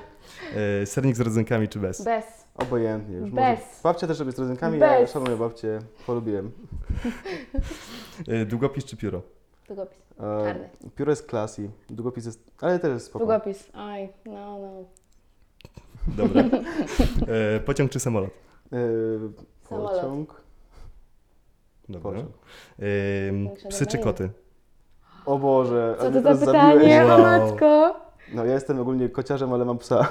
sernik z rodzynkami czy bez? Bez. Obojętnie już. Bez. Może. Babcia też robi z rodzynkami, ja Bez. szanuję babcię, polubiłem. E, długopis czy pióro? Długopis. E, Czarny. pióro jest classy, długopis jest, ale też jest spoko. Długopis. Aj, no, no. Dobra. [LAUGHS] E, pociąg czy samolot? E, Samolot. pociąg. Dobra. Pociąg. E, psy czy koty? O Boże, Co ale to za zabiłeś. pytanie, o Wow. matko? No ja jestem ogólnie kociarzem, ale mam psa.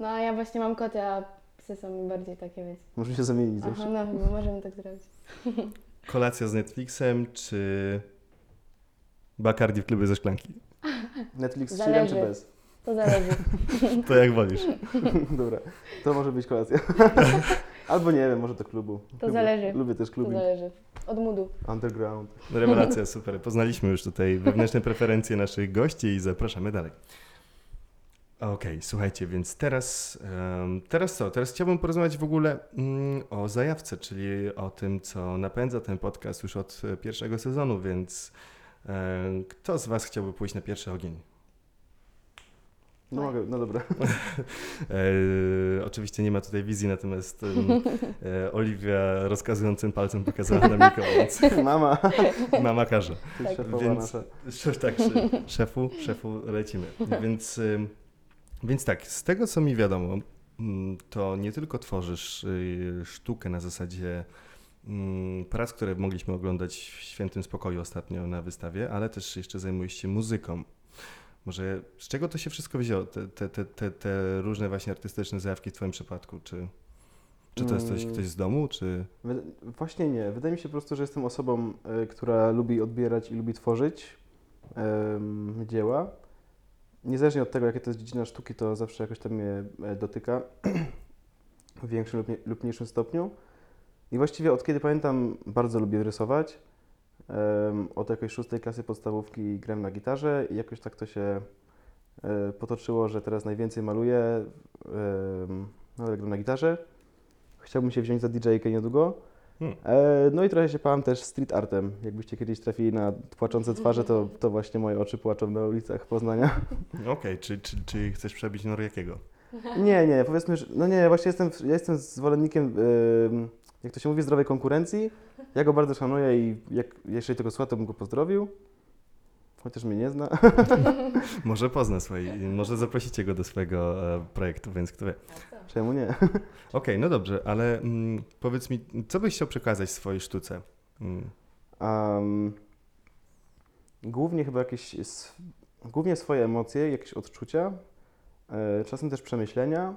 No a ja właśnie mam koty, a psy są mi bardziej takie, wiecie. Możemy się zamienić Aha, zawsze. no chyba możemy tak zrobić. [LAUGHS] Kolacja z Netflixem czy Bacardi w klubie ze szklanki? Netflix z chillem czy bez? To zależy. [LAUGHS] To jak wolisz. [LAUGHS] Dobra, to może być kolacja. Albo nie wiem, może do klubu. To Lubię, zależy. Lubię też To kluby. zależy. Od moodu. Underground. Rewelacja, super. Poznaliśmy już tutaj wewnętrzne preferencje naszych gości i zapraszamy dalej. Okej, słuchajcie, więc teraz, teraz co? Teraz chciałbym porozmawiać w ogóle mm, o zajawce, czyli o tym, co napędza ten podcast już od e, pierwszego sezonu, więc kto z Was chciałby pójść na pierwszy ogień? No mogę, no dobra. [LAUGHS] E, oczywiście nie ma tutaj wizji, natomiast [LAUGHS] e, Oliwia rozkazującym palcem pokazała na mikro, więc [LAUGHS] Mama, mama każe. Tak. Więc-. Szef, tak, szef, szefu, szefu lecimy. Więc, więc tak, z tego co mi wiadomo, to nie tylko tworzysz y, sztukę na zasadzie mm, prac, które mogliśmy oglądać w świętym spokoju ostatnio na wystawie, ale też jeszcze zajmujesz się muzyką. Może z czego to się wszystko wzięło, te, te, te, te, różne właśnie artystyczne zajawki w Twoim przypadku? Czy, czy to jest coś, Mm. ktoś z domu, czy... Właśnie nie. Wydaje mi się po prostu, że jestem osobą, y, która lubi odbierać i lubi tworzyć em, dzieła. Niezależnie od tego, jakie to jest dziedzina sztuki, to zawsze jakoś tam mnie e, dotyka [CLEARS THROAT] w większym lub mniejszym stopniu. I właściwie od kiedy pamiętam, bardzo lubię rysować. Od jakiejś szóstej klasy podstawówki gram na gitarze i jakoś tak to się e, potoczyło, że teraz najwięcej maluję, no, ale gram na gitarze. Chciałbym się wziąć za DJ-kę niedługo. Hmm. E, no i trochę się pałam też street artem. Jakbyście kiedyś trafili na płaczące twarze, to, to właśnie moje oczy płaczą na ulicach Poznania. [LAUGHS] Okej, czy, czy, czy chcesz przebić Noriakiego? Nie, nie, powiedzmy, że no nie, właśnie jestem, ja jestem zwolennikiem, ym, jak to się mówi, zdrowej konkurencji. Ja go bardzo szanuję i jak, jeżeli tego słucha, to bym go pozdrowił. Chociaż mnie nie zna. [LAUGHS] Może pozna swój, może zaprosicie go do swojego e, projektu, więc kto wie. Czemu nie? [LAUGHS] Okej, no dobrze, ale mm, powiedz mi, co byś chciał przekazać swojej sztuce? Mm, Um, głównie chyba jakieś, głównie swoje emocje, jakieś odczucia, e, czasem też przemyślenia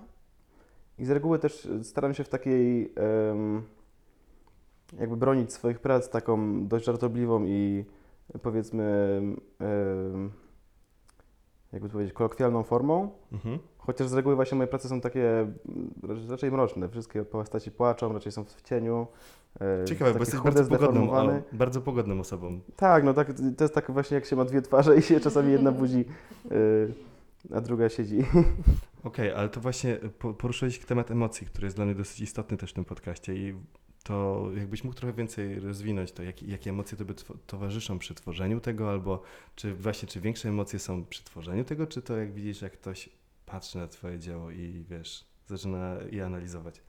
i z reguły też staram się w takiej jakby bronić swoich prac taką dość żartobliwą i powiedzmy jakby to powiedzieć, kolokwialną formą. mhm. Chociaż z reguły właśnie moje prace są takie raczej mroczne. Wszystkie postaci płaczą, raczej są w cieniu. e, Ciekawe, bo jesteś bardzo pogodną, o, bardzo pogodną osobą. Tak, no tak, to jest tak właśnie jak się ma dwie twarze i się czasami jedna budzi, y, a druga siedzi. [LAUGHS] Okej, ale to właśnie po- poruszyłeś temat emocji, który jest dla mnie dosyć istotny też w tym podcaście i to jakbyś mógł trochę więcej rozwinąć to, jak, jakie emocje tobie towarzyszą przy tworzeniu tego, albo czy właśnie, czy większe emocje są przy tworzeniu tego, czy to jak widzisz, jak ktoś patrzy na twoje dzieło i wiesz, zaczyna je analizować.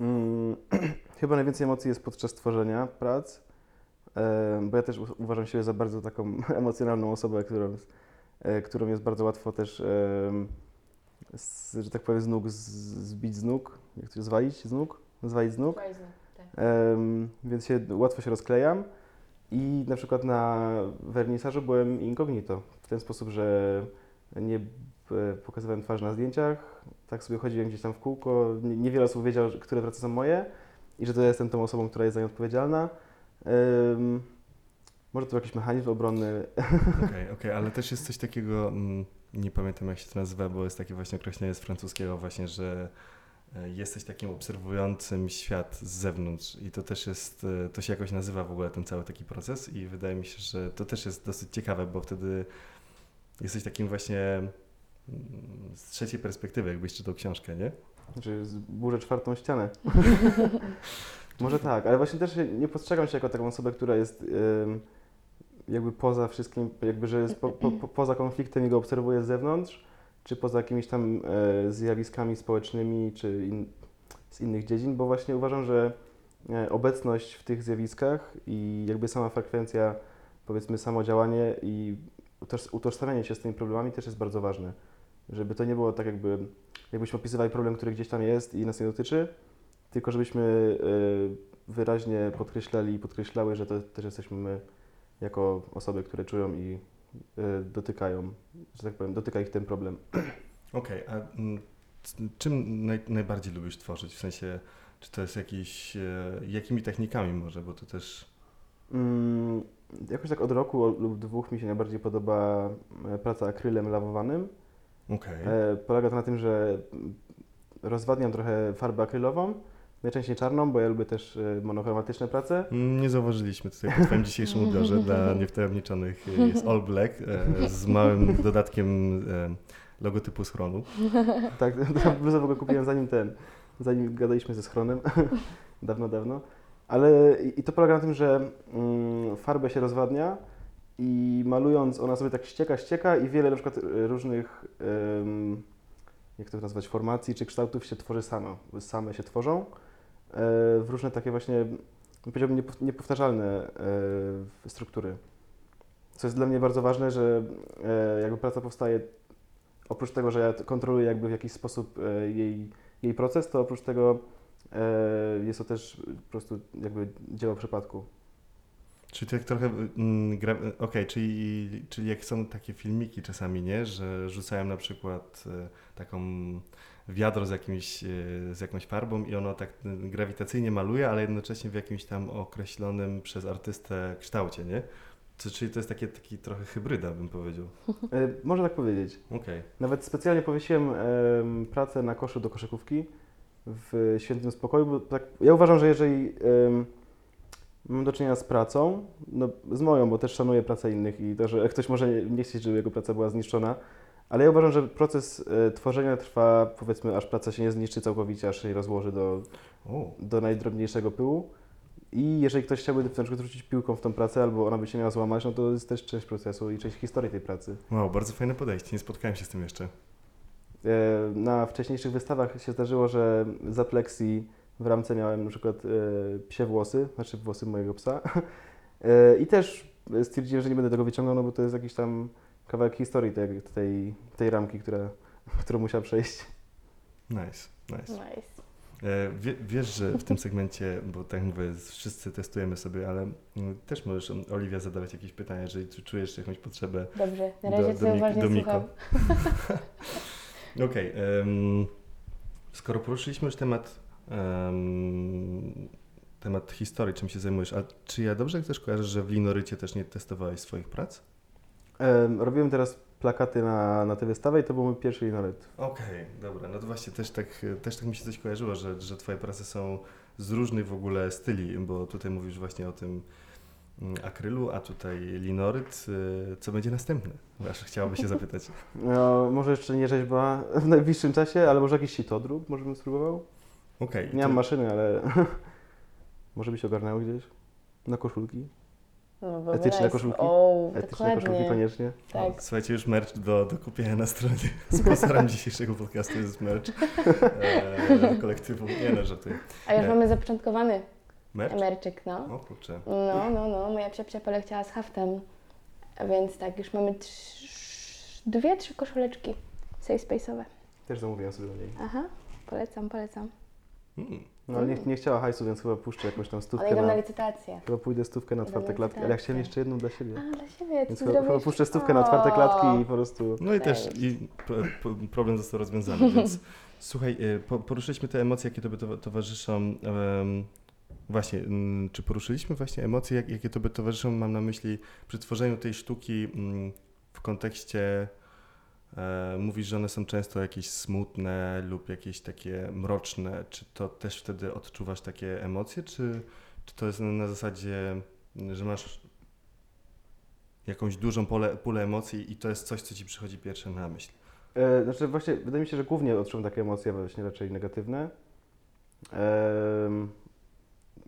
Mm, [CLEARS THROAT] Chyba najwięcej emocji jest podczas tworzenia prac, bo ja też uważam siebie za bardzo taką [LAUGHS] emocjonalną osobę, którą, e, którą jest bardzo łatwo też, z, że tak powiem, z nóg z, zbić z nóg, jak to zwalić z nóg, zwalić z nóg. Em, więc się, łatwo się rozklejam. I na przykład na wernisażu byłem incognito, w ten sposób, że nie e, pokazywałem twarzy na zdjęciach, tak sobie chodziłem gdzieś tam w kółko, nie- niewiele osób wiedziało, że- które prace są moje i że to ja jestem tą osobą, która jest za nie odpowiedzialna. Em, może to jakiś mechanizm obronny. Okej, okej, ale też jest coś takiego, mm, nie pamiętam jak się to nazywa, bo jest takie właśnie określenie z francuskiego właśnie, że e, jesteś takim obserwującym świat z zewnątrz i to też jest, e, to się jakoś nazywa w ogóle ten cały taki proces i wydaje mi się, że to też jest dosyć ciekawe, bo wtedy jesteś takim właśnie mm, z trzeciej perspektywy, jakbyś czytał książkę, nie? Znaczy burzę czwartą ścianę. [LAUGHS] Może tak, ale właśnie też nie postrzegam się jako taką osobę, która jest em, jakby poza wszystkim, jakby że jest po, po, po, poza konfliktem i go obserwuje z zewnątrz, czy poza jakimiś tam e, zjawiskami społecznymi, czy in, z innych dziedzin, bo właśnie uważam, że e, obecność w tych zjawiskach i jakby sama frekwencja, powiedzmy samo działanie i utoż, utożsamianie się z tymi problemami też jest bardzo ważne. Żeby to nie było tak jakby jakbyśmy opisywali problem, który gdzieś tam jest i nas nie dotyczy, tylko żebyśmy y, wyraźnie podkreślali i podkreślały, że to też jesteśmy my jako osoby, które czują i y, dotykają, że tak powiem, dotyka ich ten problem. [CLEARS THROAT] Okej, a mm, czym naj, najbardziej lubisz tworzyć? W sensie, czy to jest jakiś, e, jakimi technikami może, bo to też... Mm, jakoś tak od roku lub dwóch mi się najbardziej podoba e, praca akrylem lawowanym. Okej. E, polega to na tym, że mm, rozwadniam trochę farbę akrylową, najczęściej czarną, bo ja lubię też e, monochromatyczne prace. Nie zauważyliśmy tutaj po Twoim dzisiejszym ubiorze dla [LAUGHS] niewtajemniczonych e, jest all black e, z małym dodatkiem logotypu schronu. [LAUGHS] Tak, bluzę w ogóle kupiłem zanim ten, zanim gadaliśmy ze schronem, [LAUGHS] dawno, dawno. Ale i to polega na tym, że mm, farbę się rozwadnia i malując ona sobie tak ścieka, ścieka i wiele na przykład różnych, jak to nazwać, formacji czy kształtów się tworzy samo, same się tworzą w różne takie właśnie, powiedziałbym, niepow- niepowtarzalne e, struktury. Co jest dla mnie bardzo ważne, że e, jakby praca powstaje oprócz tego, że ja kontroluję jakby w jakiś sposób e, jej, jej proces, to oprócz tego e, jest to też po prostu jakby dzieło przypadku. Czyli tak trochę, mm, okej, czyli, czyli jak są takie filmiki czasami, nie, że rzucają na przykład e, taką wiadro z, jakimś, e, z jakąś farbą i ono tak e, grawitacyjnie maluje, ale jednocześnie w jakimś tam określonym przez artystę kształcie, nie? To, czyli to jest takie, taki trochę hybryda, bym powiedział. [LAUGHS] E, można tak powiedzieć. Okej. Nawet specjalnie powiesiłem em, pracę na koszu do koszykówki w świętym spokoju, bo tak, ja uważam, że jeżeli em, mam do czynienia z pracą, no z moją, bo też szanuję pracę innych i to, że ktoś może nie chcieć, żeby jego praca była zniszczona, ale ja uważam, że proces e, tworzenia trwa, powiedzmy, aż praca się nie zniszczy całkowicie, aż się rozłoży do, do najdrobniejszego pyłu. I jeżeli ktoś chciałby na przykład rzucić piłką w tą pracę, albo ona by się miała złamać, no to jest też część procesu i część historii tej pracy. wow, bardzo fajne podejście, nie spotkałem się z tym jeszcze. E, Na wcześniejszych wystawach się zdarzyło, że za pleksji w ramce miałem na przykład e, psie włosy, znaczy włosy mojego psa. [LAUGHS] E, I też stwierdziłem, że nie będę tego wyciągał, no bo to jest jakiś tam kawałek historii tej, tej, tej ramki, która, którą musiała przejść. Nice, nice. Nice. E, Wie, wiesz, że w tym segmencie, bo tak mówię, wszyscy testujemy sobie, ale mm, też możesz, um, Oliwia, zadawać jakieś pytania, jeżeli czujesz jakąś potrzebę. Dobrze, na razie do uważnie do Miko. słucham. [LAUGHS] Okej, em, skoro poruszyliśmy już temat, em, temat historii, czym się zajmujesz, a czy ja dobrze też kojarzę, że w Linorycie też nie testowałeś swoich prac? Robiłem teraz plakaty na, na tę wystawę i to był mój pierwszy linolet. Okej, dobra, no to właśnie też tak, też tak mi się coś kojarzyło, że, że Twoje prace są z różnych w ogóle styli, bo tutaj mówisz właśnie o tym mm, akrylu, a tutaj linoryt. y, Co będzie następne? Aż chciałaby się zapytać. [LAUGHS] No, może jeszcze nie rzeźba [LAUGHS] w najbliższym czasie, ale może jakiś sitodruk, może bym spróbował? Okej. Nie mam to- maszyny, ale [LAUGHS] może by się ogarnęło gdzieś. Na koszulki. No, bo Etyczne koszulki? O, Etyczne dokładnie. koszulki koniecznie. Tak. Słuchajcie, już merch do, do kupienia na stronie. [LAUGHS] Sponsorem dzisiejszego podcastu jest merch e, kolektywu. Nie no, żartuję. A już Nie. mamy zapoczątkowany Merch? emerczyk, no. O kurczę. No, no, no, moja psia psia poleciała z haftem. Więc tak, już mamy trz... dwie, trzy koszuleczki safe space'owe. Też zamówiłem sobie do niej. Aha, polecam, polecam. Mm. No ale nie, nie chciała hajsu, więc chyba puszczę jakąś tam One stówkę idą na na... licytację. Chyba pójdę stówkę na Idą otwarte na klatki, ale ja chciałem licytację. jeszcze jedną dla siebie. A, dla siebie, Więc ty chyba, chyba zrobisz? puszczę stówkę na otwarte O. klatki i po prostu... No i też i problem został rozwiązany, [LAUGHS] więc słuchaj, po, poruszyliśmy te emocje, jakie tobie towa- towarzyszą. em, właśnie, mm, czy poruszyliśmy właśnie emocje, jak, jakie tobie towarzyszą? Mam na myśli przy tworzeniu tej sztuki mm, w kontekście. E, mówisz, że one są często jakieś smutne lub jakieś takie mroczne. Czy to też wtedy odczuwasz takie emocje, czy, czy to jest na, zasadzie, że masz jakąś dużą pole, pulę emocji i to jest coś, co ci przychodzi pierwsze na myśl? E, znaczy właśnie, wydaje mi się, że głównie odczuwam takie emocje właśnie raczej negatywne.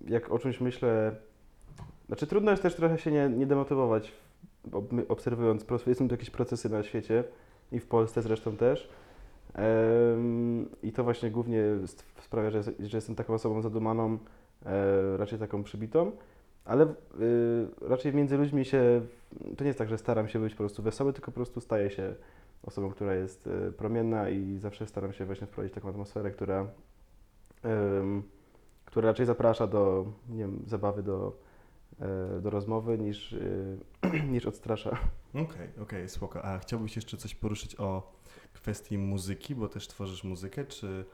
Jak o czymś myślę... Znaczy trudno jest też trochę się nie, nie demotywować, obserwując, pro- są tu jakieś procesy na świecie i w Polsce zresztą też. I to właśnie głównie sprawia, że, że jestem taką osobą zadumaną, e, raczej taką przybitą, ale y, raczej między ludźmi się, to nie jest tak, że staram się być po prostu wesoły, tylko po prostu staję się osobą, która jest e, promienna i zawsze staram się właśnie wprowadzić taką atmosferę, która, która raczej zaprasza do nie wiem, zabawy, do, e, do rozmowy niż, e, [CLEARS THROAT] niż odstrasza. Okej, okej, spoko. A chciałbyś jeszcze coś poruszyć o kwestii muzyki, bo też tworzysz muzykę, czy,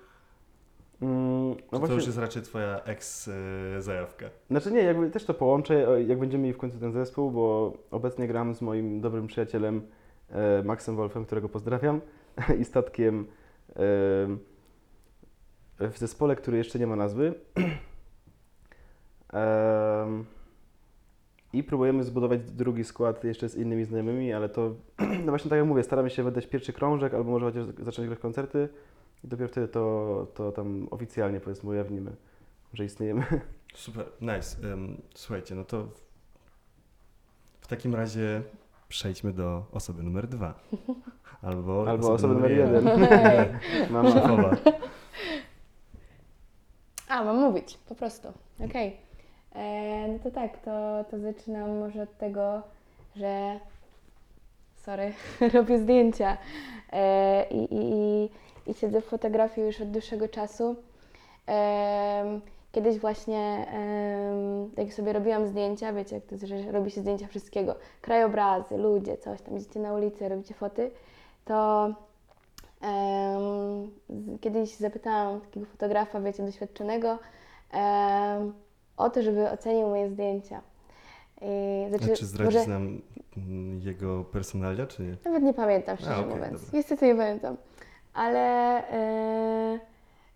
Mm, czy No to właśnie, już jest raczej twoja ex-zajawka? znaczy nie, jakby też to połączę, jak będziemy mieli w końcu ten zespół, bo obecnie gram z moim dobrym przyjacielem e, Maxem Wolfem, którego pozdrawiam, [LAUGHS] i statkiem e, w zespole, który jeszcze nie ma nazwy. [CLEARS THROAT] I próbujemy zbudować drugi skład jeszcze z innymi znajomymi, ale to, [CLEARS THROAT] no właśnie tak jak mówię, staramy się wydać pierwszy krążek, albo może chociaż zacząć grać koncerty i dopiero wtedy to, to tam oficjalnie powiedzmy ujawnimy, że istniejemy. [LAUGHS] Super, nice. Ym, słuchajcie, no to w, takim razie przejdźmy do osoby numer dwa. [LAUGHS] Albo, Albo osoby numer jeden. [LAUGHS] Mama. Szefowa. A, mam mówić, po prostu. Okej. E, No to tak, to, to zaczynam może od tego, że sorry, [LAUGHS] robię zdjęcia. E, i, i, i, siedzę w fotografii już od dłuższego czasu. Em, Kiedyś właśnie, jak sobie robiłam zdjęcia, wiecie, jak to jest, że robi się zdjęcia wszystkiego, krajobrazy, ludzie, coś tam, idziecie na ulicę, robicie foty, to kiedyś zapytałam takiego fotografa, wiecie, doświadczonego, o to, żeby ocenił moje zdjęcia. I, znaczy, A czy zdradzisz może- nam mm, jego personalia, czy nie? nawet nie pamiętam, szczerze A, okej, mówiąc. dobra. Niestety nie pamiętam. Ale, e,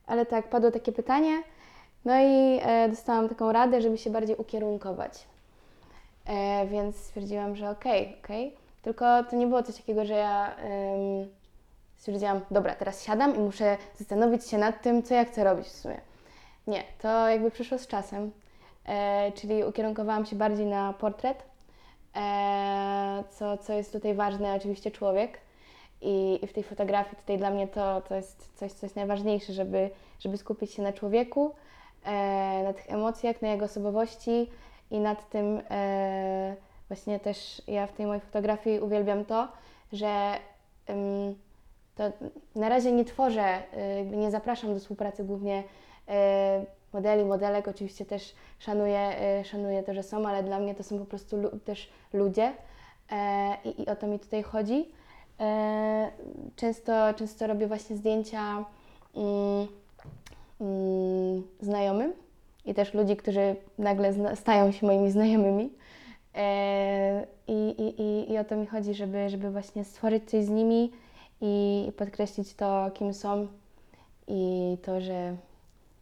ale tak, padło takie pytanie. No i e, dostałam taką radę, żeby się bardziej ukierunkować. E, więc stwierdziłam, że okej, okej. Tylko to nie było coś takiego, że ja em, stwierdziłam, dobra, teraz siadam i muszę zastanowić się nad tym, co ja chcę robić w sumie. Nie, to jakby przyszło z czasem. E, czyli ukierunkowałam się bardziej na portret, e, co, co jest tutaj ważne, oczywiście człowiek. I, I w tej fotografii tutaj dla mnie to, to jest coś, coś najważniejsze, żeby, żeby skupić się na człowieku, e, na tych emocjach, na jego osobowości i nad tym właśnie też ja w tej mojej fotografii uwielbiam to, że to na razie nie tworzę, nie zapraszam do współpracy głównie modeli, modelek. Oczywiście też szanuję, e, szanuję to, że są, ale dla mnie to są po prostu lu- też ludzie e, i, i o to mi tutaj chodzi. E, Często, często robię właśnie zdjęcia mm, mm, znajomym i też ludzi, którzy nagle stają się moimi znajomymi. E, I, i, i, I o to mi chodzi, żeby, żeby właśnie stworzyć coś z nimi i podkreślić to, kim są i to, że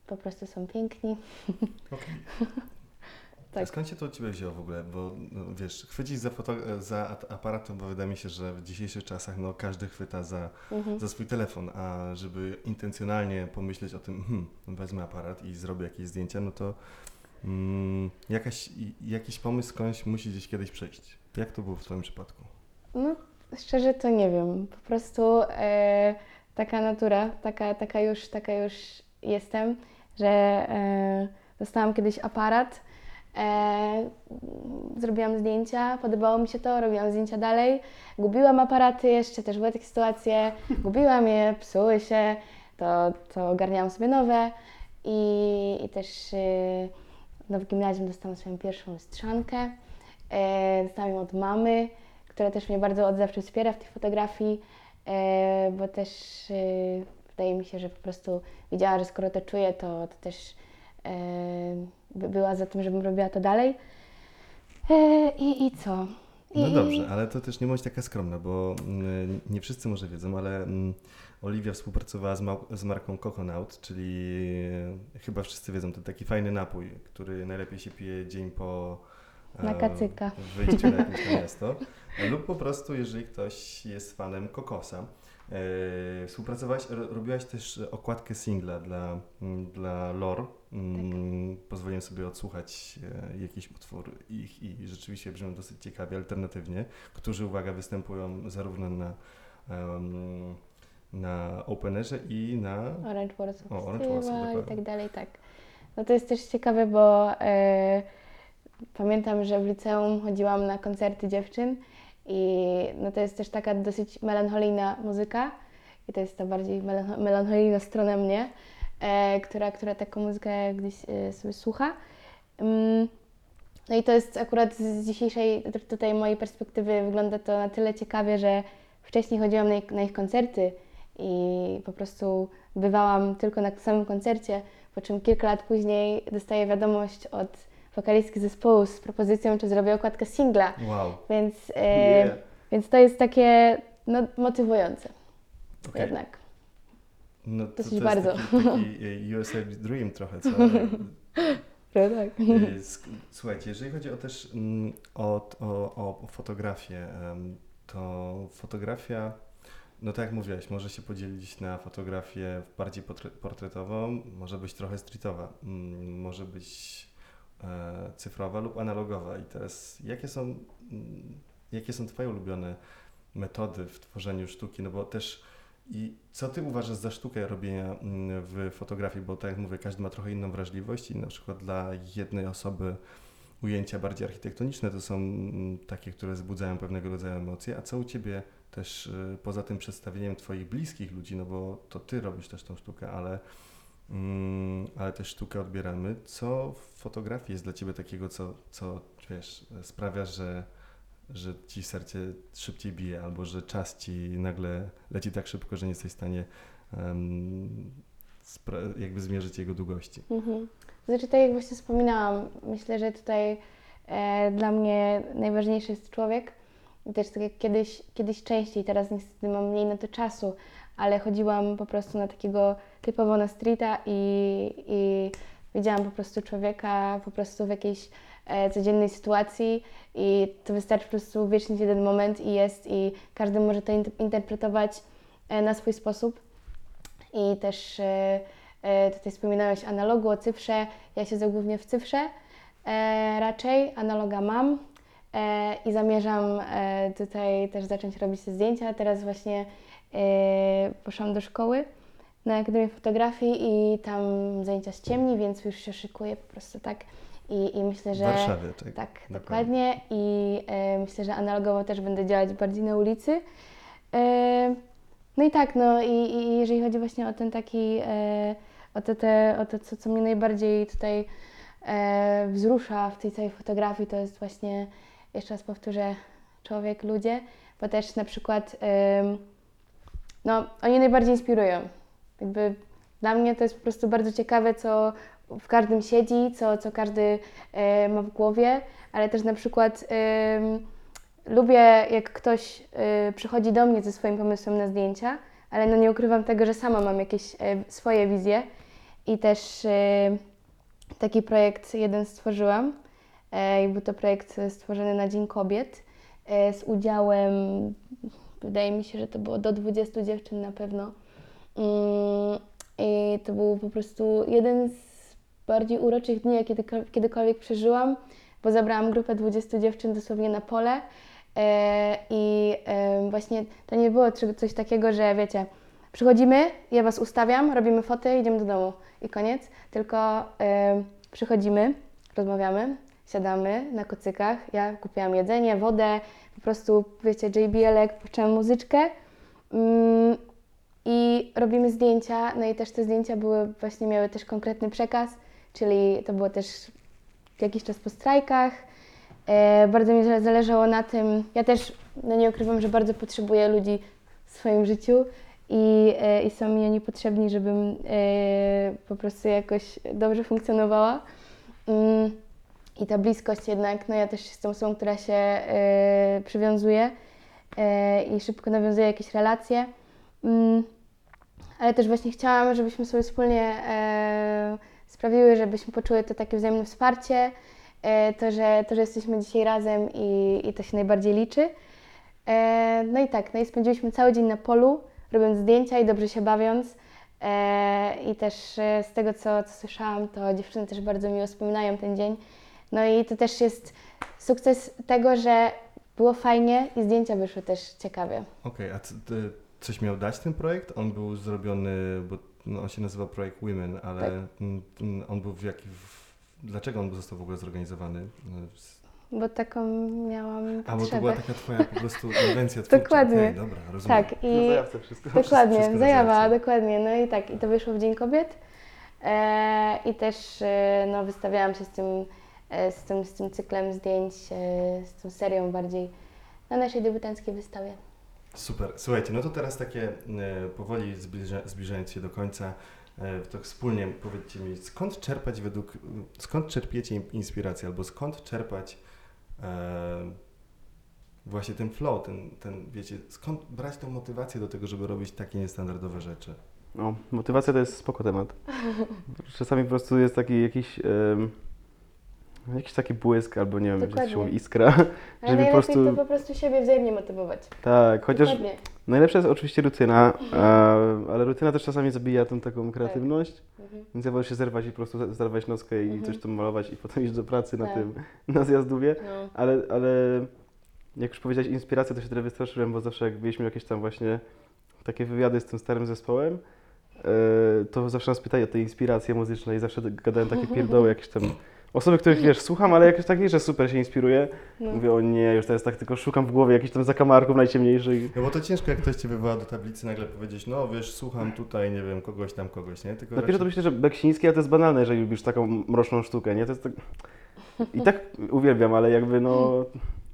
po prostu są piękni. Okej. [LAUGHS] Tak. A skąd się to u Ciebie wzięło w ogóle? Bo no, wiesz, chwycić za, za at- aparatem, bo wydaje mi się, że w dzisiejszych czasach no, każdy chwyta za, Mhm. za swój telefon, a żeby intencjonalnie pomyśleć o tym, hmm, wezmę aparat i zrobię jakieś zdjęcia, no to mm, jakaś, jakiś pomysł skądś musi gdzieś kiedyś przyjść. Jak to było w Twoim przypadku? No, szczerze to nie wiem. Po prostu e, taka natura, taka, taka, już, taka już jestem, że e, dostałam kiedyś aparat, e, zrobiłam zdjęcia, podobało mi się to, robiłam zdjęcia dalej. Gubiłam aparaty jeszcze, też były takie sytuacje, gubiłam je, psuły się, to, to ogarniałam sobie nowe i, i też e, no, w gimnazjum dostałam swoją pierwszą lustrzankę. E, dostałam ją od mamy, która też mnie bardzo od zawsze wspiera w tej fotografii, e, bo też e, wydaje mi się, że po prostu widziała, że skoro to czuję, to, to też e, by- była za tym, żebym robiła to dalej. E, i, I co? I, No dobrze, ale to też nie bądź taka skromna, bo mm, nie wszyscy może wiedzą, ale mm, Oliwia współpracowała z, ma- z marką Coconaut, czyli e, chyba wszyscy wiedzą, to taki fajny napój, który najlepiej się pije dzień po Na e, kacyka. wyjściu na jakieś miasto, lub po prostu jeżeli ktoś jest fanem kokosa. E, współpracowałaś, ro- robiłaś też okładkę singla dla, mm, dla Lore. Mm, Pozwoliłem sobie odsłuchać e, jakiś utwór ich i rzeczywiście brzmią dosyć ciekawie, alternatywnie, którzy, uwaga, występują zarówno na, na Openerze i na... Orange Warsaw O, Orange Warsaw, i tak dalej, tak. No to jest też ciekawe, bo e, pamiętam, że w liceum chodziłam na koncerty dziewczyn i no to jest też taka dosyć melancholijna muzyka i to jest ta bardziej melancho- melancholijna strona mnie, e, która, która taką muzykę gdzieś e, sobie słucha. Mm, No i to jest akurat z dzisiejszej tutaj mojej perspektywy wygląda to na tyle ciekawie, że wcześniej chodziłam na ich, na ich koncerty i po prostu bywałam tylko na samym koncercie, po czym kilka lat później dostaję wiadomość od wokalistki zespołu z propozycją, czy zrobię okładkę singla, Wow. więc, e, więc to jest takie no, motywujące Okej. jednak. No to, to Dosyć jest bardzo. taki, taki [LAUGHS] e, USA Dream trochę, co? [LAUGHS] Prawda? Tak. E, Słuchajcie, jeżeli chodzi o też mm, o, o, o fotografię, to fotografia, no tak jak mówiłaś, może się podzielić na fotografię bardziej portretową, może być trochę streetowa, mm, może być e, cyfrowa lub analogowa. I teraz jakie są, mm, jakie są Twoje ulubione metody w tworzeniu sztuki? No bo też i co Ty uważasz za sztukę robienia mm, w fotografii? Bo tak jak mówię, każdy ma trochę inną wrażliwość i na przykład dla jednej osoby ujęcia bardziej architektoniczne to są mm, takie, które wzbudzają pewnego rodzaju emocje, a co u Ciebie też y, poza tym przedstawieniem Twoich bliskich ludzi, no bo to Ty robisz też tą sztukę, ale, mm, ale też sztukę odbieramy. Co w fotografii jest dla Ciebie takiego, co, co wiesz, sprawia, że że ci serce szybciej bije, albo że czas ci nagle leci tak szybko, że nie jesteś w stanie spra- jakby zmierzyć jego długości. Mhm. Znaczy, tak jak właśnie wspominałam, myślę, że tutaj e, dla mnie najważniejszy jest człowiek. I też tak jak kiedyś, kiedyś częściej, teraz niestety mam mniej na to czasu, ale chodziłam po prostu na takiego typowo na streeta i, i widziałam po prostu człowieka po prostu w jakiejś e, codziennej sytuacji i to wystarczy po prostu uwiecznić jeden moment i jest i każdy może to int- interpretować e, na swój sposób. I też e, e, tutaj wspominałeś analogu o cyfrze. Ja siedzę głównie w cyfrze e, raczej, analoga mam e, i zamierzam e, tutaj też zacząć robić te zdjęcia. Teraz właśnie poszłam do szkoły na Akademię Fotografii i tam zajęcia z ciemni, więc już się szykuję po prostu tak. I, i myślę, W że. Warszawie, tak? Tak, Dokładnie. dokładnie. I e, myślę, że analogowo też będę działać bardziej na ulicy. E, no i tak, no i, i jeżeli chodzi właśnie o ten taki, e, o, te, te, o to, co, co mnie najbardziej tutaj e, wzrusza w tej całej fotografii, to jest właśnie, jeszcze raz powtórzę, człowiek, ludzie, bo też na przykład, no oni najbardziej inspirują. Jakby dla mnie to jest po prostu bardzo ciekawe, co w każdym siedzi, co, co każdy e, ma w głowie, ale też na przykład em, lubię, jak ktoś e, przychodzi do mnie ze swoim pomysłem na zdjęcia, ale no nie ukrywam tego, że sama mam jakieś e, swoje wizje i też e, taki projekt jeden stworzyłam. E, był to projekt stworzony na Dzień Kobiet e, z udziałem, wydaje mi się, że to było do 20 dziewczyn na pewno. Mm, I to był po prostu jeden z bardziej uroczych dni, jakie kiedyko- kiedykolwiek przeżyłam, bo zabrałam grupę 20 dziewczyn dosłownie na pole. E, I właśnie to nie było coś takiego, że wiecie, przychodzimy, ja was ustawiam, robimy foty, idziemy do domu i koniec. Tylko przychodzimy, rozmawiamy, siadamy na kocykach. Ja kupiłam jedzenie, wodę, po prostu wiecie, JBL-ek, puszczam muzyczkę. Mm, i robimy zdjęcia, no i też te zdjęcia były, właśnie miały też konkretny przekaz, czyli to było też jakiś czas po strajkach. E, bardzo mi zale- zależało na tym, ja też, no nie ukrywam, że bardzo potrzebuję ludzi w swoim życiu i, e, i są mi oni potrzebni, żebym e, po prostu jakoś dobrze funkcjonowała. Mm, I ta bliskość jednak, no ja też jestem osobą, która się e, przywiązuje e, i szybko nawiązuje jakieś relacje. Mm, ale też właśnie chciałam, żebyśmy sobie wspólnie e, sprawiły, żebyśmy poczuły to takie wzajemne wsparcie, e, to, że, to, że jesteśmy dzisiaj razem i, i to się najbardziej liczy. E, no i tak, no i spędziliśmy cały dzień na polu, robiąc zdjęcia i dobrze się bawiąc. I też z tego, co, co słyszałam, to dziewczyny też bardzo miło wspominają ten dzień. No i to też jest sukces tego, że było fajnie i zdjęcia wyszły też ciekawie. Okej, a co, ty, coś miał dać ten projekt? On był zrobiony, bo no, on się nazywa projekt Women, ale Tak. on był w jaki... W, dlaczego on został w ogóle zorganizowany? No, Bo taką miałam A, bo to potrzebę. była taka twoja po prostu inwencja twórcza. Dokładnie. Dobra, rozumiem. Tak, Na i zajawce wszystko. dokładnie, wszystko zajawa, dokładnie. No i tak, i to wyszło w Dzień Kobiet. E, I też e, no, wystawiałam się z tym z tym, z tym cyklem zdjęć, e, z tą serią bardziej na naszej debiutanckiej wystawie. Super. Słuchajcie, no to teraz takie e, powoli zbliża, zbliżając się do końca, e, to wspólnie powiedzcie mi, skąd czerpać według, skąd czerpiecie inspirację, albo skąd czerpać e, właśnie ten flow, ten, ten, wiecie, skąd brać tą motywację do tego, żeby robić takie niestandardowe rzeczy? No, motywacja to jest spoko temat. [LAUGHS] Czasami po prostu jest taki jakiś, jakiś taki błysk, albo nie wiem, to się Dokładnie. mówi, iskra. [LAUGHS] Ale Żeby po prostu- to po prostu siebie wzajemnie motywować. Tak, chociaż Dokładnie. najlepsza jest oczywiście rutyna, e, ale rutyna też czasami zabija tą taką kreatywność, Mhm. więc ja wolę się zerwać i po prostu zerwać noskę i Mhm. coś tam malować i potem iść do pracy na Tak. tym, [LAUGHS] na zjazdówie. No. Ale, ale jak już powiedziałeś inspirację, to się trochę wystraszyłem, bo zawsze jak byliśmy jakieś tam właśnie takie wywiady z tym starym zespołem, e, to zawsze nas pytali o te inspiracje muzyczne i zawsze gadałem takie pierdoły [LAUGHS] jakieś tam osoby, których wiesz, słucham, ale jakoś tak nie, że super się inspiruję. No. Mówię, o nie, już teraz tak tylko szukam w głowie jakichś tam zakamarków najciemniejszych. No bo to ciężko, jak ktoś cię wywoła do tablicy, nagle powiedzieć, no wiesz, słucham tutaj, nie wiem, kogoś tam, kogoś, nie? Tylko Najpierw to myślę, że Beksiński, ale to jest banalne, jeżeli lubisz taką mroczną sztukę, nie? To jest tak... I tak uwielbiam, ale jakby no...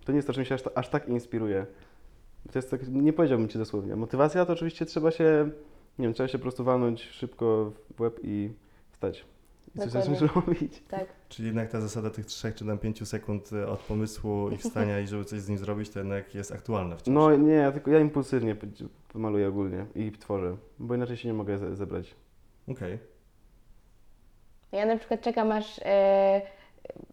To nie jest to, czym się aż, aż tak inspiruje. To jest tak, nie powiedziałbym Ci dosłownie. Motywacja to oczywiście trzeba się, nie wiem, trzeba się po prostu walnąć szybko w łeb i wstać. I coś Dokładnie. zacząć robić. Tak. Czyli jednak ta zasada tych trzech czy tam pięciu sekund e, od pomysłu i wstania i żeby coś z nim zrobić, to jednak jest aktualna wciąż. No nie, ja tylko ja impulsywnie maluję ogólnie i tworzę, bo inaczej się nie mogę ze- zebrać. Okej. Ja na przykład czekam aż e,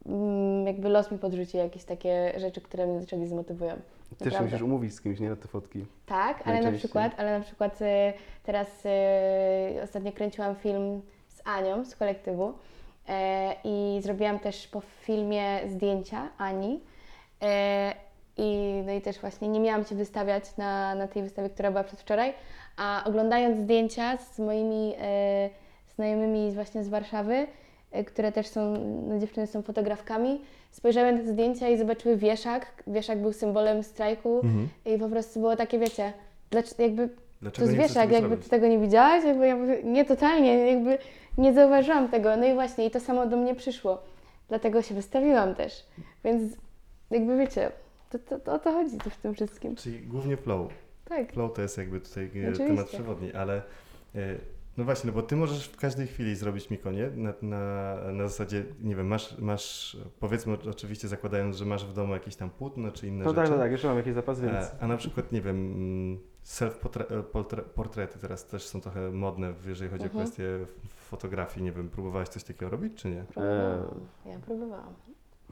mm, jakby los mi podrzuci jakieś takie rzeczy, które mnie do czegoś zmotywują. Też się Naprawdę. musisz umówić z kimś, nie, na te fotki. Tak, ale na Najczęściej. przykład, ale na przykład e, teraz e, ostatnio kręciłam film Anią z kolektywu e, i zrobiłam też po filmie zdjęcia Ani. E, i, no i też właśnie nie miałam się wystawiać na, na tej wystawie, która była przedwczoraj, a oglądając zdjęcia z moimi e, znajomymi właśnie z Warszawy, które też są, no dziewczyny są fotografkami, spojrzałem na te zdjęcia i zobaczyły wieszak. Wieszak był symbolem strajku. Mhm. I po prostu było takie, wiecie, dlaczego, to jest wieszak, tego jakby ty tego nie widziałaś, jakby ja mówię, nie totalnie, jakby nie zauważyłam tego. No i właśnie, i to samo do mnie przyszło. Dlatego się wystawiłam też. Więc jakby wiecie, to, to, to o to chodzi tu w tym wszystkim. Czyli głównie flow. Tak. Flow to jest jakby tutaj e, Oczywiście. temat przewodni, ale e, no właśnie, no bo ty możesz w każdej chwili zrobić Mikonie na, na, na zasadzie, nie wiem, masz, masz, powiedzmy oczywiście zakładając, że masz w domu jakieś tam płótno czy inne No rzeczy. tak, tak, tak, jeszcze mam jakiś zapas, więc... E, A na przykład, nie wiem, mm, self-portrety teraz też są trochę modne, jeżeli chodzi Mhm. o kwestie fotografii. Nie wiem, próbowałaś coś takiego robić, czy nie? Próbowałam. Ja próbowałam.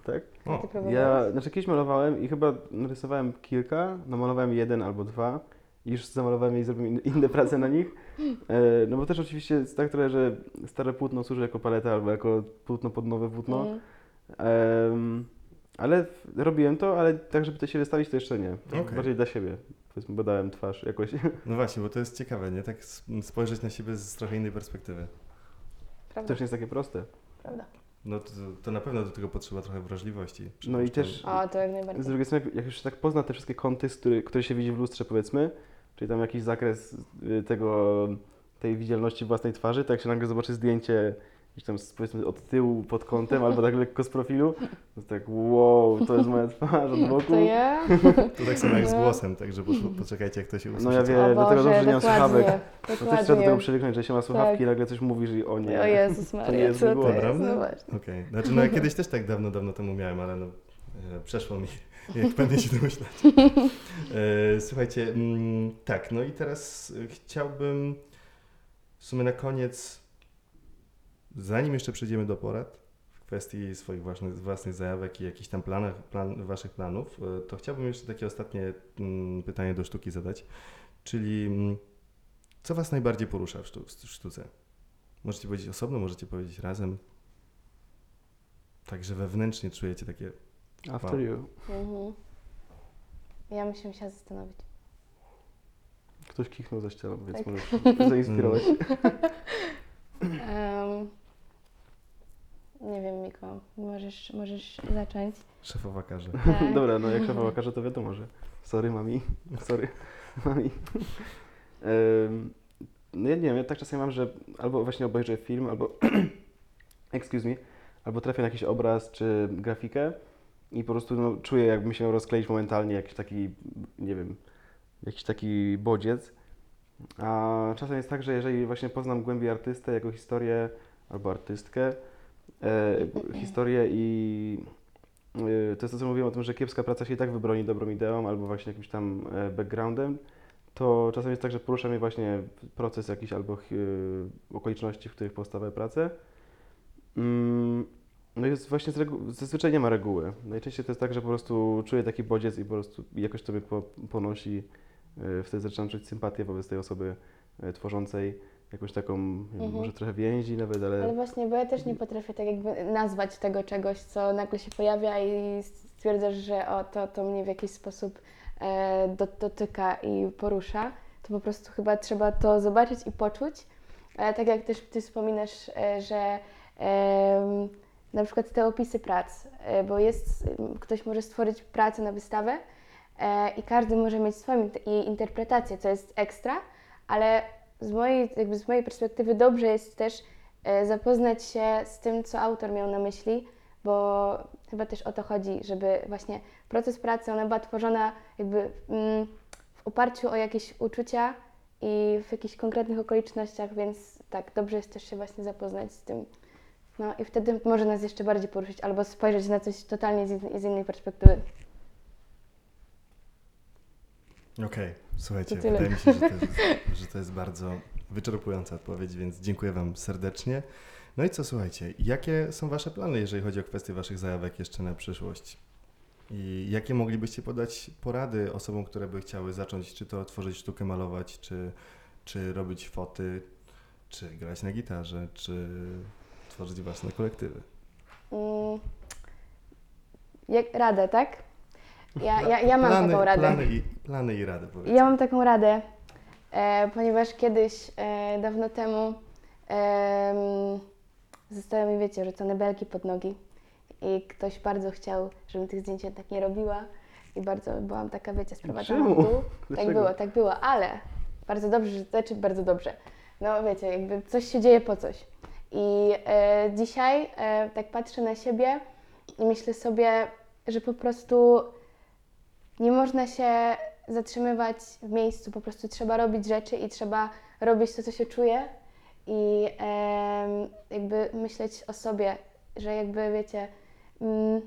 Tak? O, Ty próbowałeś? Ja, znaczy kiedyś malowałem i chyba narysowałem kilka, namalowałem jeden albo dwa i już zamalowałem je i zrobiłem in- inne prace na nich. E, no bo też oczywiście jest tak trochę, że stare płótno służy jako paleta albo jako płótno pod nowe płótno. Mhm. Em, ale robiłem to, ale tak, żeby to się wystawić, to jeszcze nie. Okej. Bardziej dla siebie. Powiedzmy, badałem twarz jakoś. [LAUGHS] No właśnie, bo to jest ciekawe, nie? Tak spojrzeć na siebie z trochę innej perspektywy. To Prawda, też nie jest takie proste. prawda. No to, to na pewno do tego potrzeba trochę wrażliwości. No i też- O, to jak Z najbardziej. drugiej strony, jak już się tak pozna te wszystkie kąty, z który, które się widzi w lustrze, powiedzmy, czyli tam jakiś zakres y, tego, tej widzialności własnej twarzy, to jak się nagle zobaczy zdjęcie gdzieś tam z, powiedzmy od tyłu pod kątem albo tak lekko z profilu, to tak wow, to jest moja twarz od boku. To ja? To tak samo jak z No. głosem, także po, poczekajcie jak to się usłyszy. No ja to- wiem. O dlatego Boże, dobrze nie mam dokładnie. słuchawek. No też trzeba do tego przywyknąć, że się ma słuchawki i nagle coś mówisz i o nie. O Jezus To nie Maria, jest co to jest? prawda? No. Okej, znaczy no ja kiedyś też tak dawno, dawno temu miałem, ale no e, przeszło mi, [LAUGHS] jak pewnie się domyślać. E, słuchajcie, mm, tak, no i teraz chciałbym w sumie na koniec, zanim jeszcze przejdziemy do porad, w kwestii swoich własnych, własnych zajawek i jakichś tam planach, plan, waszych planów, e, to chciałbym jeszcze takie ostatnie mm, pytanie do sztuki zadać, czyli mm, co was najbardziej porusza w, sztu, w sztuce? Możecie powiedzieć osobno, możecie powiedzieć razem. Także wewnętrznie czujecie takie. After Wow. you. Mhm. Ja bym się musiała zastanowić. Ktoś kichnął za ścianą, więc Tak. możesz [LAUGHS] zainspirować. [LAUGHS] Em, nie wiem, Miko, możesz, możesz zacząć. Szefowa każe. Tak. [LAUGHS] Dobra, no jak szefowa każe, to wiadomo, że sorry mami, [LAUGHS] sorry [LAUGHS] mami. No ja nie wiem, ja tak czasami mam, że albo właśnie obejrzę film, albo [CLEARS THROAT] excuse me, albo trafię na jakiś obraz czy grafikę i po prostu no, czuję, jakby mi się rozkleić momentalnie jakiś taki, nie wiem, jakiś taki bodziec. A czasem jest tak, że jeżeli właśnie poznam głębiej artystę, jego historię albo artystkę, historię i e, to jest to, co mówiłem o tym, że kiepska praca się i tak wybroni dobrą ideą albo właśnie jakimś tam e, backgroundem, to czasem jest tak, że porusza mnie właśnie proces jakiś albo e, okoliczności, w których powstały prace. Mm, No jest właśnie z regu- zazwyczaj nie ma reguły. Najczęściej to jest tak, że po prostu czuję taki bodziec i po prostu jakoś to mnie po, ponosi. E, Wtedy zaczynam czuć sympatię wobec tej osoby e, tworzącej, jakąś taką, Mhm. może trochę więzi nawet, ale... Ale właśnie, bo ja też nie potrafię tak jakby nazwać tego czegoś, co nagle się pojawia i stwierdzasz, że o, to, to mnie w jakiś sposób e, do, dotyka i porusza. To po prostu chyba trzeba to zobaczyć i poczuć. Ale tak jak też Ty wspominasz, e, że na przykład te opisy prac, e, bo jest, ktoś może stworzyć pracę na wystawę e, i każdy może mieć swoją interpretację, co jest ekstra, ale z mojej, jakby z mojej perspektywy dobrze jest też e, zapoznać się z tym, co autor miał na myśli, bo chyba też o to chodzi, żeby właśnie proces pracy, ona była tworzona jakby mm, w oparciu o jakieś uczucia i w jakichś konkretnych okolicznościach, więc tak, dobrze jest też się właśnie zapoznać z tym. No i wtedy może nas jeszcze bardziej poruszyć albo spojrzeć na coś totalnie z, z innej perspektywy. Okej, słuchajcie, To tyle. wydaje mi się, że to, jest, że to jest bardzo wyczerpująca odpowiedź, więc dziękuję Wam serdecznie. No i co, słuchajcie, jakie są Wasze plany, jeżeli chodzi o kwestię Waszych zajawek jeszcze na przyszłość? I jakie moglibyście podać porady osobom, które by chciały zacząć, czy to tworzyć sztukę, malować, czy, czy robić foty, czy grać na gitarze, czy tworzyć własne kolektywy? Mm, jak, radę, tak? Ja, ja, ja mam plany, taką radę. Plany i, plany i rady, powiedzmy. Ja mam taką radę, e, ponieważ kiedyś, e, dawno temu, e, zostały mi, wiecie, rzucone belki pod nogi i ktoś bardzo chciał, żebym tych zdjęć jednak nie robiła i bardzo byłam taka, wiecie, sprowadzona Czemu? w dół. Tak było, tak było, ale bardzo dobrze, że- znaczy bardzo dobrze. No wiecie, jakby coś się dzieje po coś. I e, dzisiaj e, tak patrzę na siebie i myślę sobie, że po prostu nie można się zatrzymywać w miejscu, po prostu trzeba robić rzeczy i trzeba robić to, co się czuje i em, jakby myśleć o sobie, że jakby wiecie, mm,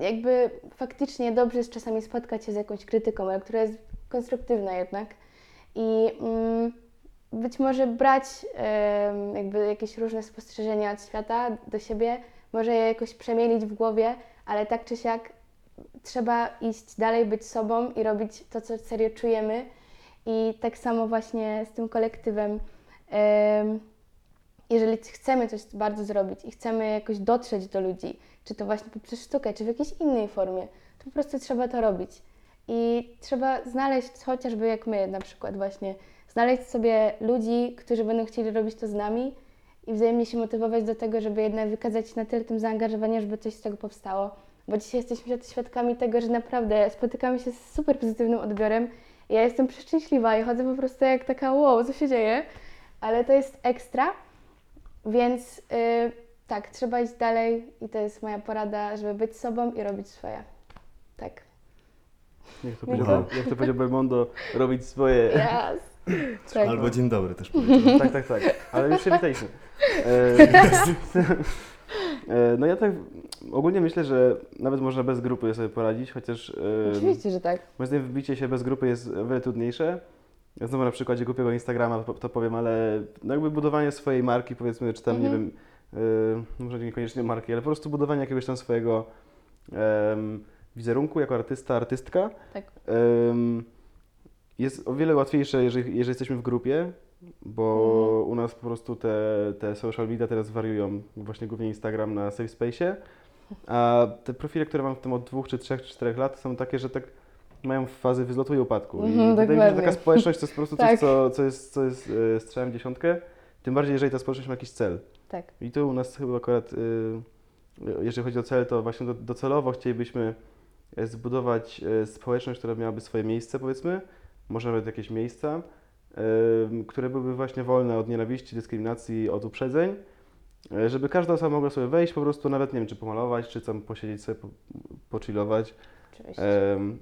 jakby faktycznie dobrze jest czasami spotkać się z jakąś krytyką, ale która jest konstruktywna jednak. I mm, być może brać em, jakby jakieś różne spostrzeżenia od świata do siebie, może je jakoś przemielić w głowie, ale tak czy siak trzeba iść dalej, być sobą i robić to, co serio czujemy. I tak samo właśnie z tym kolektywem. Em, jeżeli chcemy coś bardzo zrobić i chcemy jakoś dotrzeć do ludzi, czy to właśnie poprzez sztukę, czy w jakiejś innej formie, to po prostu trzeba to robić. I trzeba znaleźć chociażby jak my na przykład właśnie, znaleźć sobie ludzi, którzy będą chcieli robić to z nami i wzajemnie się motywować do tego, żeby jednak wykazać na tyle tym zaangażowania, żeby coś z tego powstało. Bo dzisiaj jesteśmy świadkami tego, że naprawdę spotykamy się z super pozytywnym odbiorem. Ja jestem przeszczęśliwa i chodzę po prostu jak taka wow, co się dzieje, ale to jest ekstra, więc yy, tak, trzeba iść dalej i to jest moja porada, żeby być sobą i robić swoje. Tak. Jak to powiedział, jak to powiedział Belmondo, robić swoje. Yes. [LAUGHS] tak. Albo dzień dobry też [LAUGHS] powiedziałem. Tak, tak, tak. Ale już się witaliśmy. [LAUGHS] E, no ja tak ogólnie myślę, że nawet można bez grupy sobie poradzić, chociaż e, Oczywiście, że tak. moim zdaniem wbicie się bez grupy jest o wiele trudniejsze. Ja znowu na przykładzie głupiego Instagrama to, powiem, ale no jakby budowanie swojej marki, powiedzmy, czy tam, nie Mhm. wiem, e, może niekoniecznie marki, ale po prostu budowanie jakiegoś tam swojego em, wizerunku jako artysta, artystka. Tak. Jest o wiele łatwiejsze, jeżeli, jeżeli jesteśmy w grupie, bo Mhm. u nas po prostu te, te social media teraz wariują, właśnie głównie Instagram na safe space, a te profile, które mam w tym od dwóch, czy trzech, czy czterech lat są takie, że tak mają fazy wyzlotu i upadku. I Mhm, wydaje mi się, że taka społeczność to jest po prostu [LAUGHS] coś, Tak. co, co jest, co jest e, strzałem w dziesiątkę, tym bardziej, jeżeli ta społeczność ma jakiś cel. Tak. I tu u nas chyba akurat, y, jeżeli chodzi o cel, to właśnie do, docelowo chcielibyśmy e, zbudować e, społeczność, która miałaby swoje miejsce, powiedzmy, może nawet jakieś miejsca, które byłyby właśnie wolne od nienawiści, dyskryminacji, od uprzedzeń e, żeby każda osoba mogła sobie wejść, po prostu nawet, nie wiem, czy pomalować, czy tam posiedzieć sobie, po, pochillować, em,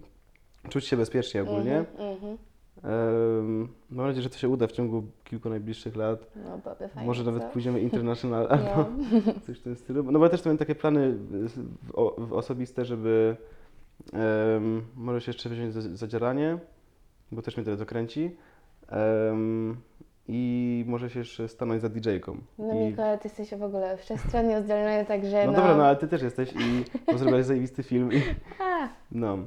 czuć się bezpiecznie ogólnie. Mhm, mhm. Em, mam nadzieję, że to się uda w ciągu kilku najbliższych lat. No, byłoby fajnie, Może nawet co? pójdziemy [LAUGHS] international albo [LAUGHS] coś w tym stylu. No bo ja też mam takie plany o, osobiste, żeby em, może się jeszcze wziąć za, zadzieranie, bo też mnie to kręci. Em, I może się jeszcze stanąć za DJ-ką. No I, Mikołaj, ty jesteś w ogóle wszechstronnie uzdolniony, także no no... dobra, no ale ty też jesteś i zrobiłeś zajebisty film. I, [LAUGHS] no.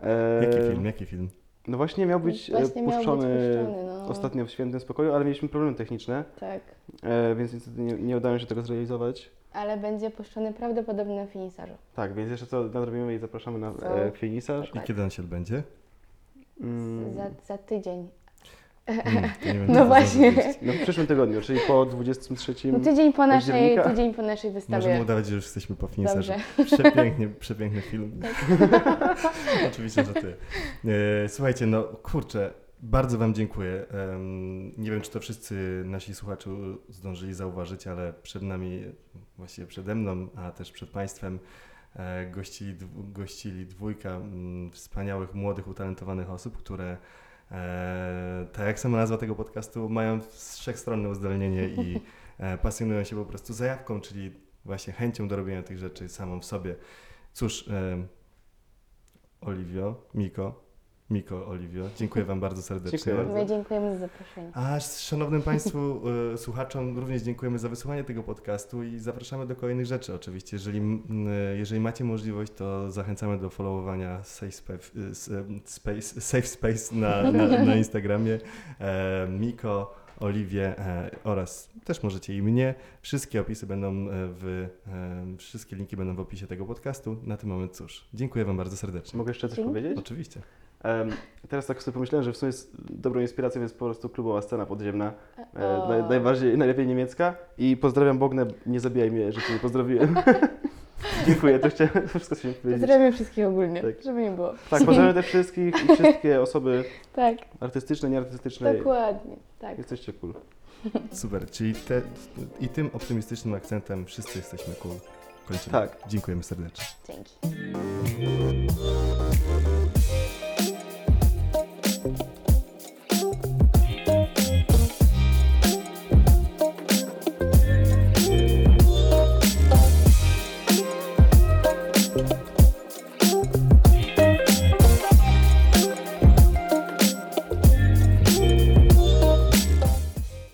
E, Jaki film, jaki film? No właśnie miał być e, Właśnie miał być puszczony puszczony, no. ostatnio w Świętym Spokoju, ale mieliśmy problemy techniczne, tak. e, więc niestety nie, nie udało się tego zrealizować. Ale będzie puszczony prawdopodobnie na finisarzu. Tak, więc jeszcze to nadrobimy i zapraszamy na Co? e, finisarz. I kiedy on się odbędzie? Mm, Za, za tydzień. Mm, to nie wiem, No właśnie. no w przyszłym tygodniu, czyli po 23. No, tydzień po naszej, tydzień po naszej wystawie. Możemy udawać, że już jesteśmy po finisarzu. Przepięknie, przepiękny film. [LAUGHS] Oczywiście, że ty. E, Słuchajcie, no kurczę, bardzo Wam dziękuję. Nie wiem, czy to wszyscy nasi słuchacze zdążyli zauważyć, ale przed nami, właściwie przede mną, a też przed Państwem e, gościli, gościli dwójka mm, wspaniałych, młodych, utalentowanych osób, które tak jak sama nazwa tego podcastu, mają wszechstronne uzdolnienie i e, pasjonują się po prostu zajawką, czyli właśnie chęcią do robienia tych rzeczy samą w sobie. Cóż, em, Oliwio, Miko, Miko, Oliwio, dziękuję Wam bardzo serdecznie. Dziękuję. My dziękujemy za zaproszenie. A szanownym Państwu e, słuchaczom również dziękujemy za wysłuchanie tego podcastu i zapraszamy do kolejnych rzeczy oczywiście. Jeżeli, e, jeżeli macie możliwość, to zachęcamy do followowania Safe Space, space, safe space na, na, na Instagramie. E, Miko, Oliwie e, oraz też możecie i mnie. Wszystkie opisy będą e, w, e, wszystkie linki będą w opisie tego podcastu. Na tym moment cóż, dziękuję Wam bardzo serdecznie. Mogę jeszcze coś Dzięki. powiedzieć? Oczywiście. Em, teraz tak sobie pomyślałem, że w sumie jest dobrą inspiracją jest po prostu klubowa scena podziemna, e, naj, najbardziej, najlepiej niemiecka i pozdrawiam Bognę, nie zabijaj mnie, że Cię nie pozdrowiłem. [LAUGHS] Dziękuję, to chciałem [LAUGHS] wszystko chciałem powiedzieć. Pozdrawiam wszystkich ogólnie, Tak. żeby nie było. Tak, [LAUGHS] pozdrawiam też wszystkich i wszystkie osoby Tak, artystyczne, nieartystyczne. dokładnie. Tak. Jesteście cool. [LAUGHS] Super, czyli te, i tym optymistycznym akcentem wszyscy jesteśmy cool. Kończymy. Tak. Dziękujemy serdecznie. Dzięki.